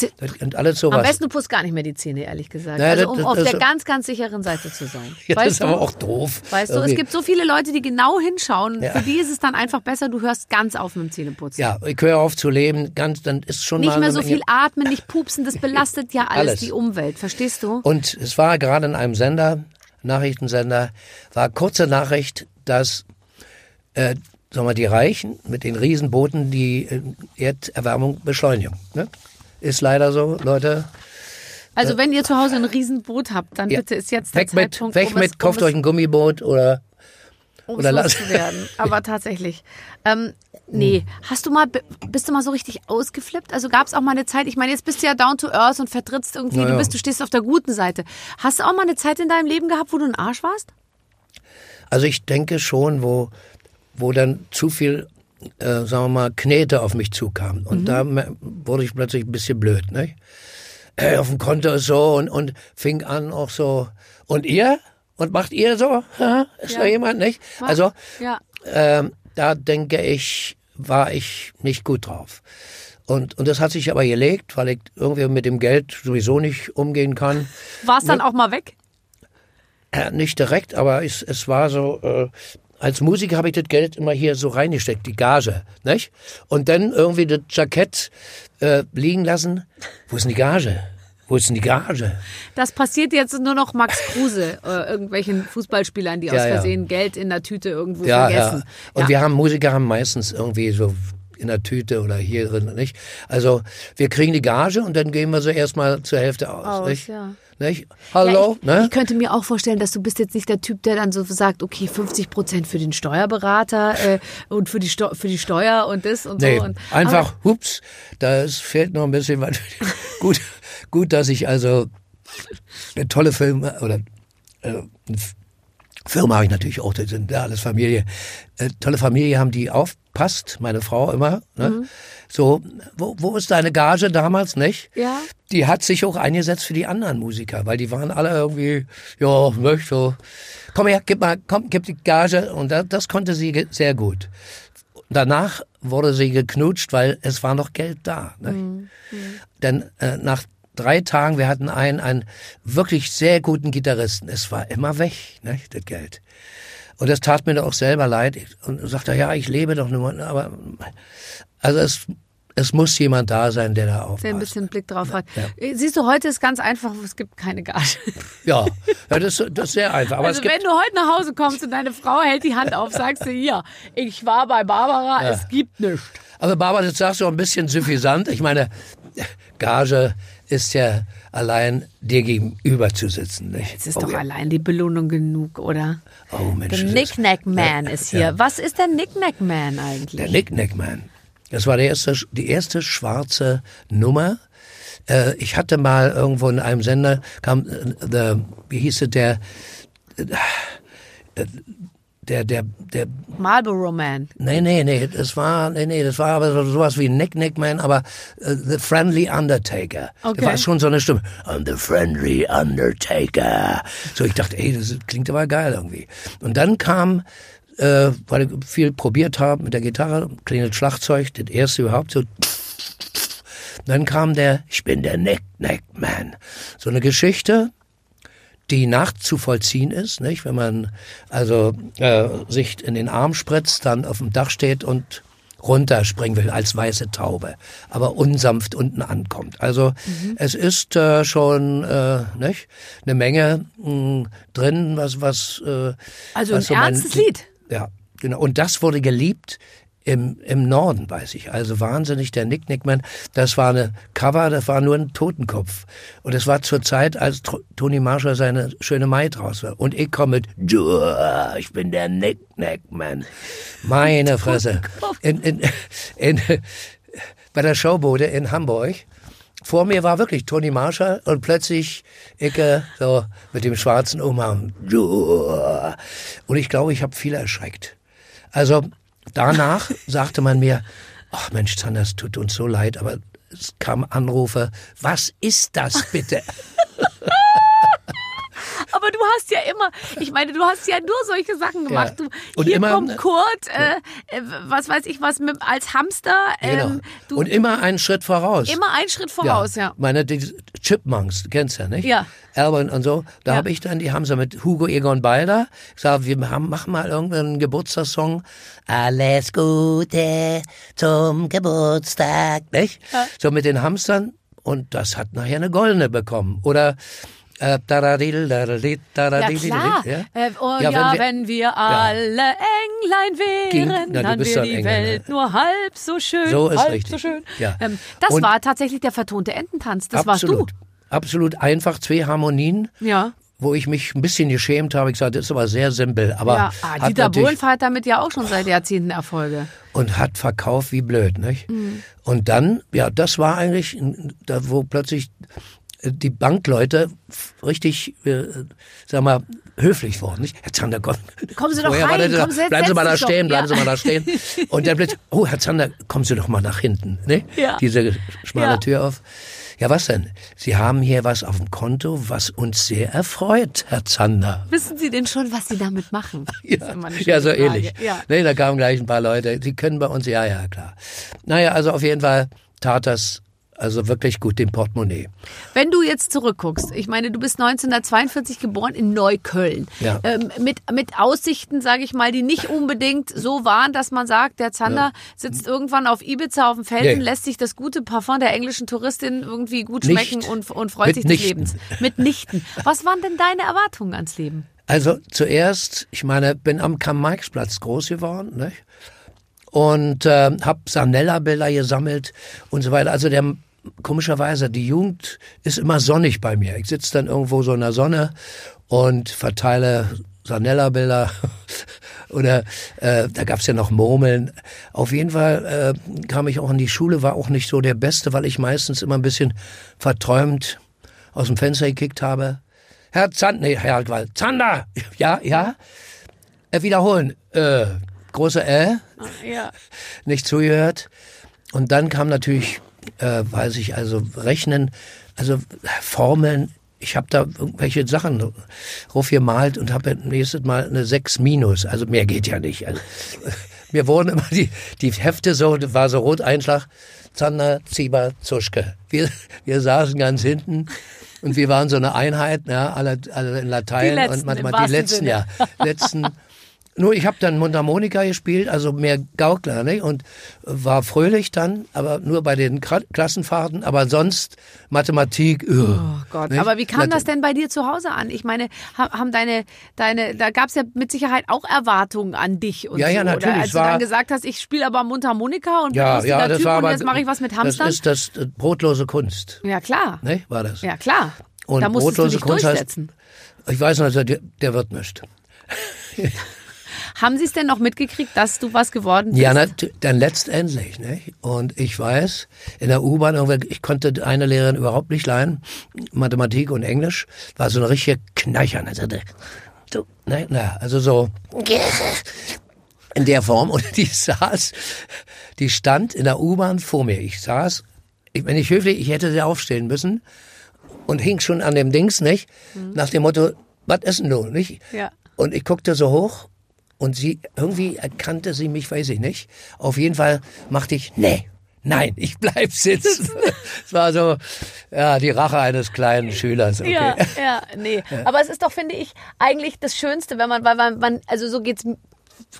Das, und alles Am sowas. besten du putzt gar nicht mehr die Zähne, ehrlich gesagt. Naja, also das- um das- auf das- der ganz, ganz sicheren Seite zu sein. <laughs> Ja, das weißt ist du? aber auch doof. Weißt du, es Irgendwie. gibt so viele Leute, die genau hinschauen. Ja. Für die ist es dann einfach besser, du hörst ganz auf mit dem Zähneputzen. Ja, ich höre auf zu leben, ganz, dann ist schon Nicht mehr so viel atmen, nicht pupsen, das <laughs> belastet ja alles, Alles. die Umwelt, verstehst du? Und es war gerade in einem Sender, Nachrichtensender, war kurze Nachricht, dass äh, sagen wir, die Reichen mit den Riesenbooten die äh, Erderwärmung beschleunigen. Ne? Ist leider so, Leute. Also wenn ihr zu Hause ein Riesenboot habt, dann Ja. bitte ist jetzt der Weg mit, Zeitpunkt, weg um mit, es, kauft um euch ein Gummiboot oder um oder es lass- loszuwerden. <laughs> Aber tatsächlich. Ähm, nee, hast du mal, bist du mal so richtig ausgeflippt? Also gab es auch mal eine Zeit, ich meine, jetzt bist du ja down to earth und vertrittst irgendwie, Na du bist, du stehst auf der guten Seite. Hast du auch mal eine Zeit in deinem Leben gehabt, wo du ein Arsch warst? Also ich denke schon, wo, wo dann zu viel, äh, sagen wir mal, Knete auf mich zukam. Und Mhm. da wurde ich plötzlich ein bisschen blöd, ne? Äh, auf dem Konto so und, und fing an auch so. Und ihr? Und macht ihr so? Ha? Ist Ja. da jemand, nicht? Also, Ja. ähm, da denke ich, war ich nicht gut drauf. Und, und das hat sich aber gelegt, weil ich irgendwie mit dem Geld sowieso nicht umgehen kann. War es dann auch mal weg? Äh, nicht direkt, aber es, es war so, äh, als Musiker habe ich das Geld immer hier so reingesteckt, die Gage, nicht? Und dann irgendwie das Jackett äh, liegen lassen. Wo ist denn die Gage? Wo ist denn die Gage? Das passiert jetzt nur noch Max Kruse, äh, irgendwelchen Fußballspielern, die aus Ja, ja. Versehen Geld in der Tüte irgendwo Ja, vergessen. ja. Und Ja. wir haben Musiker haben meistens irgendwie so in der Tüte oder hier drin, nicht? Also wir kriegen die Gage und dann gehen wir so erstmal zur Hälfte aus, Aus, nicht? ja. Nicht? Hallo, ja, ich, ne? ich könnte mir auch vorstellen, dass du bist jetzt nicht der Typ, der dann so sagt, okay, 50 Prozent für den Steuerberater äh, und für die, Steu für die Steuer und das und Nee, so. Und, einfach, aber, hups, da fehlt noch ein bisschen was. <laughs> gut, gut, dass ich also eine tolle Filme oder äh, Firma habe ich natürlich auch, das sind ja alles Familie. Äh, tolle Familie haben, die aufpasst, meine Frau immer. Ne? Mhm. So, wo, wo ist deine Gage damals, nicht? Ja. Die hat sich auch eingesetzt für die anderen Musiker, weil die waren alle irgendwie, ja, möchte so. Komm her, gib mal, komm, gib die Gage. Und das, das konnte sie sehr gut. Danach wurde sie geknutscht, weil es war noch Geld da. Ne? Denn äh, nach drei Tagen, wir hatten einen, einen wirklich sehr guten Gitarristen. Es war immer weg, ne, das Geld. Und das tat mir doch auch selber leid. Und sagte, ja, ich lebe doch nur, aber also es, es muss jemand da sein, der da aufpasst. Der ein bisschen Blick drauf hat. Ja. Äh, Siehst du, heute ist ganz einfach, es gibt keine Gage. <laughs> Ja, ja das, das ist sehr einfach. Aber also wenn du heute nach Hause kommst und deine Frau hält die Hand auf, sagst du hier, ich war bei Barbara, es gibt nichts. aber Barbara, das sagst du ein bisschen suffisant. Ich meine, Gage ist ja allein dir gegenüber zu sitzen. Nicht? Es ist doch allein die Belohnung genug, oder? Oh Mensch. Der ist- Knick-Knack Man ist hier. ja. Was ist der Knick-Knack Man eigentlich? Der Knick-Knack Man. Das war der erste, die erste schwarze Nummer. Äh, ich hatte mal irgendwo in einem Sender, kam, äh, the, wie hieß es, der, äh, der, der, der, Marlboro Man. nee, nee, nee, das war, nee, nee, das war aber so- sowas wie Nick Nick Man, aber äh, The Friendly Undertaker. Okay. Da war schon so eine Stimme. I'm the Friendly Undertaker. So, ich dachte, ey, das klingt aber geil irgendwie. Und dann kam, äh, weil ich viel probiert habe mit der Gitarre, kleines Schlagzeug, das erste überhaupt so. <laughs> Dann kam der, ich bin der Nick Nick Man. So eine Geschichte, die nachzuvollziehen ist, nicht? Wenn man also äh, sich in den Arm spritzt, dann auf dem Dach steht und runterspringen will als weiße Taube, aber unsanft unten ankommt. Also es ist äh, schon äh, nicht eine Menge mh, drin, was was äh, Also was ein mein- ernstes Lied. Ja, genau. Und das wurde geliebt im, im Norden, weiß ich. Also wahnsinnig, der Nick Nickman. Das war eine Cover, das war nur ein Totenkopf. Und es war zur Zeit, als Tony Marshall seine schöne Mai draus war. Und ich komme mit, "Dua, ich bin der Nick Nickman. Meine Fresse. In, in, in, <laughs> bei der Showbude in Hamburg vor mir war wirklich Toni Marshall und plötzlich Icke so mit dem schwarzen Umhang. Und ich glaube, ich habe viel erschreckt. Also danach <laughs> sagte man mir, ach Mensch, Zander, es tut uns so leid, aber es kam Anrufe, was ist das bitte? <laughs> Aber du hast ja immer, ich meine, du hast ja nur solche Sachen gemacht. Ja. Du, Und hier immer- kommt Kurt, äh, äh, was weiß ich was, mit, als Hamster. Genau. Ähm, du, und immer einen Schritt voraus. immer einen Schritt voraus, ja. Meine die Chipmunks, du kennst ja, nicht? Ja. Alban und so. Da Ja. habe ich dann, die haben sie mit Hugo Egon Balder gesagt, wir haben, machen mal irgendeinen Geburtstagssong. Alles Gute zum Geburtstag, nicht? So mit den Hamstern. Und das hat nachher eine goldene bekommen. Oder äh, daradil, daradil, Ja, daradil, klar. Ja? Äh, oh, Ja, ja, wenn wenn wir- alle Englein wären, Ging- Na, du dann wäre die Engländer. Welt nur halb so schön. So ist halb richtig. so schön. Ja. Ähm, das Und- war tatsächlich der vertonte Ententanz. Das Absolut. warst Absolut einfach, zwei Harmonien. du. Ja. wo ich mich ein bisschen geschämt habe. Ich sagte, das ist aber sehr simpel. Aber ja. Ah, Dieter Bohlen hat damit ja auch schon seit Jahrzehnten Erfolge. und hat verkauft wie blöd, nicht? Mhm. Und dann, ja, das war eigentlich, da wo plötzlich die Bankleute richtig, äh, sag mal, höflich wurden, nicht? Herr Zander, komm. Kommen Sie doch rein, kommen Sie, bleiben Sie mal da Sie stehen, bleiben Ja. Sie mal da stehen. Und dann plötzlich, oh, Herr Zander, kommen Sie doch mal nach hinten, ne? Ja. Diese schmale Ja. Tür auf. Ja, was denn? Sie haben hier was auf dem Konto, was uns sehr erfreut, Herr Zander. Wissen Sie denn schon, was Sie damit machen? <laughs> Ja, ja so Frage. ähnlich. Ja. Nee, da kamen gleich ein paar Leute, die können bei uns, ja, ja, klar. Naja, also auf jeden Fall tat das also wirklich gut dem Portemonnaie. Wenn du jetzt zurückguckst, ich meine, du bist 1942 geboren in Neukölln. Ja. Ähm, mit, mit Aussichten, sage ich mal, die nicht unbedingt so waren, dass man sagt, der Zander sitzt irgendwann auf Ibiza auf dem Felsen, Nee. lässt sich das gute Parfum der englischen Touristin irgendwie gut schmecken und, und freut sich des. Lebens. Mitnichten. Was waren denn deine Erwartungen ans Leben? Also zuerst, ich meine, bin am Karl-Marx-Platz groß geworden, nicht? Und äh, habe Sanella-Bilder gesammelt und so weiter. Also der komischerweise, die Jugend ist immer sonnig bei mir. Ich sitze dann irgendwo so in der Sonne und verteile Sanella-Bilder <laughs> oder äh, da gab's ja noch Murmeln. Auf jeden Fall äh, kam ich auch in die Schule, war auch nicht so der Beste, weil ich meistens immer ein bisschen verträumt aus dem Fenster gekickt habe. Herr Zander, nee, Herr Gwald, Zander, <laughs> ja, ja, äh, wiederholen, äh, große Äh, Ja. nicht zugehört. Und dann kam natürlich, äh, weiß ich, also Rechnen, also Formeln. Ich habe da irgendwelche Sachen gemalt und habe nächstes Mal eine 6 minus. Also mehr geht ja nicht. Also, <laughs> mir wurden immer die, die Hefte so, war so Roteinschlag, Zander, Zieber, Zuschke. Wir, wir saßen ganz hinten und wir waren so eine Einheit, ja, alle, alle in Latein und wahrsten Die letzten, Sinne. ja. Letzten. <laughs> Nur ich habe dann Mundharmonika gespielt, also mehr Gaukler, ne? Und war fröhlich dann, aber nur bei den Klassenfahrten, aber sonst Mathematik. Oh Gott, aber wie kam das denn bei dir zu Hause an? Ich meine, ha- haben deine, deine, da gab es ja mit Sicherheit auch Erwartungen an dich und Ja, so. ja, natürlich, Oder als du dann gesagt hast, ich spiele aber Mundharmonika und bin Ja, lustiger ja, das Typ war und aber jetzt mache ich was mit Hamstern. Das ist das äh, brotlose Kunst, ja klar, ne? War das? ja klar. Und da musstest du brotlose dich Kunst heißt- durchsetzen. Ich weiß noch, der, der wird nicht. <laughs> Haben sie es denn noch mitgekriegt, dass du was geworden bist? Ja, na, dann letztendlich, ne? Und ich weiß, in der U-Bahn, ich konnte eine Lehrerin überhaupt nicht leihen, Mathematik und Englisch, war so eine richtige Kneicher. Ne? Sagte, Du, ne, na, also so in der Form. Und die saß, die stand in der U-Bahn vor mir. Ich saß, ich, wenn ich höflich, ich hätte sie aufstehen müssen und hing schon an dem Dings, nicht? Nach dem Motto, was ist denn du, nicht? Ja. Und ich guckte so hoch und sie, irgendwie erkannte sie mich, weiß ich nicht. Auf jeden Fall machte ich, nee, nein, ich bleib sitzen. <laughs> Es war so, ja, die Rache eines kleinen Schülers. Okay. Ja, ja, nee. Aber es ist doch, finde ich, eigentlich das Schönste, wenn man, weil man, man also so geht's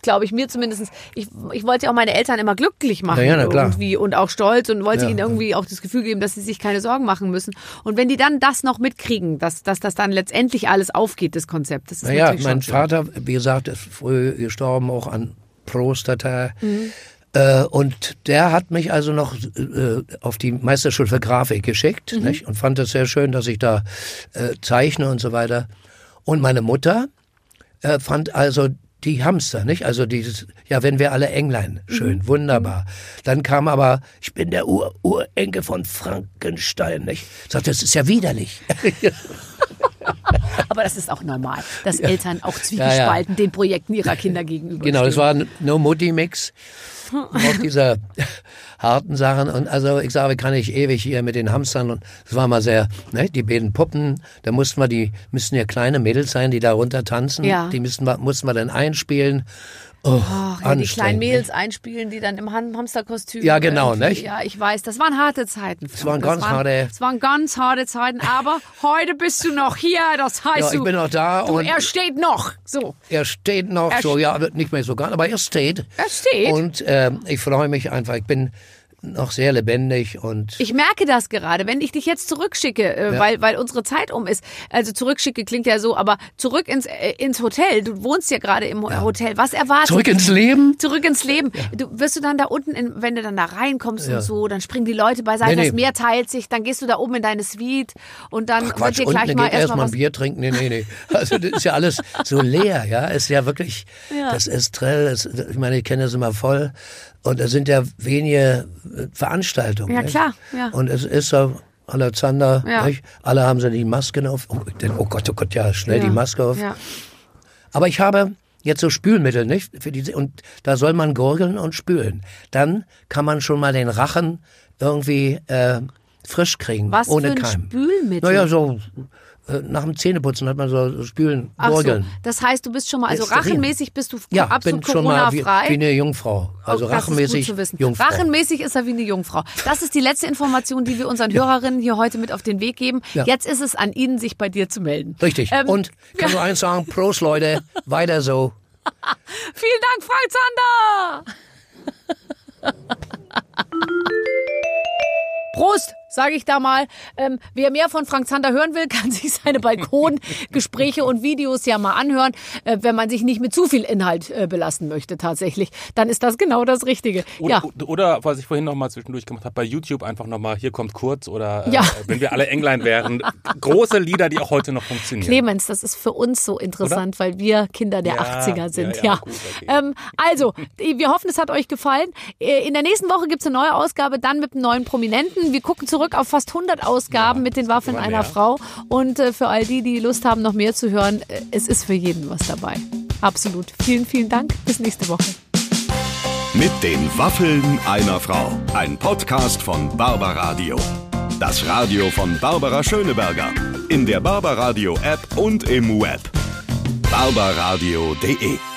glaube ich, mir zumindest. Ich, ich wollte ja auch meine Eltern immer glücklich machen Ja, ja, na klar. irgendwie und auch stolz und wollte Ja. ihnen irgendwie auch das Gefühl geben, dass sie sich keine Sorgen machen müssen. Und wenn die dann das noch mitkriegen, dass, dass das dann letztendlich alles aufgeht, das Konzept, das ist Naja, natürlich mein. Vater, wie gesagt, ist früh gestorben, auch an Prostata. Mhm. Äh, und der hat mich also noch äh, auf die Meisterschule für Grafik geschickt Mhm. und fand es sehr schön, dass ich da äh, zeichne und so weiter. Und meine Mutter fand also die Hamster, nicht? Also dieses, ja, wenn wir alle Englein, schön, Mhm. wunderbar. Dann kam aber, ich bin der Ur Urenkel von Frankenstein, nicht? Sagt, das ist ja widerlich. <laughs> Aber das ist auch normal, dass Eltern auch zwiegespalten den Projekten ihrer Kinder gegenüber. Genau, das war ein No-Mutti-Mix. <laughs> Auf dieser harten Sachen. Und also ich sage, kann ich ewig hier mit den Hamstern. Und es war mal sehr, ne, die beiden Puppen, da mussten wir, die müssten ja kleine Mädels sein, die da runter tanzen. Ja. Die müssten wir, mussten wir dann einspielen. Oh, Ach, ja, die kleinen Mädels einspielen, die dann im Ham- Hamsterkostüm. Ja, genau, irgendwie- nicht? Ja, ich weiß, das waren harte Zeiten. Frank. waren ganz das harte- Es waren ganz harte Zeiten, aber <laughs> heute bist du noch hier, das heißt Ja, ich du, bin noch da du, und- er steht noch. So, Er steht noch Er so, ja, nicht mehr so ganz, aber er steht. er steht. Und ähm, ich freue mich einfach. Ich bin noch sehr lebendig und Ich merke das gerade, wenn ich dich jetzt zurückschicke, äh, Ja. weil, weil unsere Zeit um ist. Also zurückschicke klingt ja so, aber zurück ins, äh, ins Hotel. Du wohnst ja gerade im Hotel. Was erwartet zurück ins Leben. Zurück ins Leben. Du wirst du dann da unten, in, wenn du dann da reinkommst Ja. und so, dann springen die Leute beiseite, Nee, nee. das Meer teilt sich, dann gehst du da oben in deine Suite und dann wird Quatsch, dir unten gleich mal geht erstmal erstmal ein. Bier trinken. Nee, nee, nee. Also das ist ja alles so leer, ja. Ist ja wirklich, Ja. das Estrell, das, ich meine, ich kenne das immer voll. Und es sind ja wenige Veranstaltungen. Ja, nicht? klar, ja. Und es ist so, Alexander, Ja. alle haben so die Masken auf. Oh, ich denk, oh Gott, oh Gott, ja, schnell Ja. die Maske auf. Ja. Aber ich habe jetzt so Spülmittel, nicht? Für die, und da soll man gurgeln und spülen. Dann kann man schon mal den Rachen irgendwie äh, frisch kriegen, Was ohne für ein Keim. Spülmittel? Naja, so nach dem Zähneputzen hat man so, spülen, Ach so, gurgeln. das heißt, du bist schon mal, also rachenmäßig bist du Ja, absolut bin schon mal wie, Corona-frei. wie eine Jungfrau. Also Oh, das rachenmäßig ist gut zu wissen. Jungfrau. Rachenmäßig ist er wie eine Jungfrau. Das ist die letzte Information, die wir unseren Hörerinnen hier heute mit auf den Weg geben. Ja. Jetzt ist es an Ihnen, sich bei dir zu melden. Richtig. Ähm, und ich kann nur eins sagen, Prost Leute, <laughs> weiter so. <laughs> Vielen Dank, Frank Zander! <laughs> Prost, sage ich da mal. Ähm, wer mehr von Frank Zander hören will, <laughs> kann sich seine Balkongespräche und Videos ja mal anhören. Äh, wenn man sich nicht mit zu viel Inhalt äh, belasten möchte tatsächlich, dann ist das genau das Richtige. Oder, ja. oder was ich vorhin noch mal zwischendurch gemacht habe, bei YouTube einfach noch mal, hier kommt kurz oder äh, Ja. wenn wir alle Englein wären. Große Lieder, die auch heute noch funktionieren. Clemens, das ist für uns so interessant, weil wir Kinder der Ja, 80er sind. ja, gut, okay. ähm, also, wir hoffen, es hat euch gefallen. Äh, In der nächsten Woche gibt's eine neue Ausgabe, dann mit einem neuen Prominenten. Wir gucken zurück auf fast 100 Ausgaben mit den Waffeln einer mehr. Frau. Und äh, für all die, die Lust haben, noch mehr zu hören, äh, es ist für jeden was dabei. Absolut. Vielen, vielen Dank. Bis nächste Woche. Mit den Waffeln einer Frau. Ein Podcast von Barbaradio. Das Radio von Barbara Schöneberger. In der Barbaradio App und im Web. barbaradio.de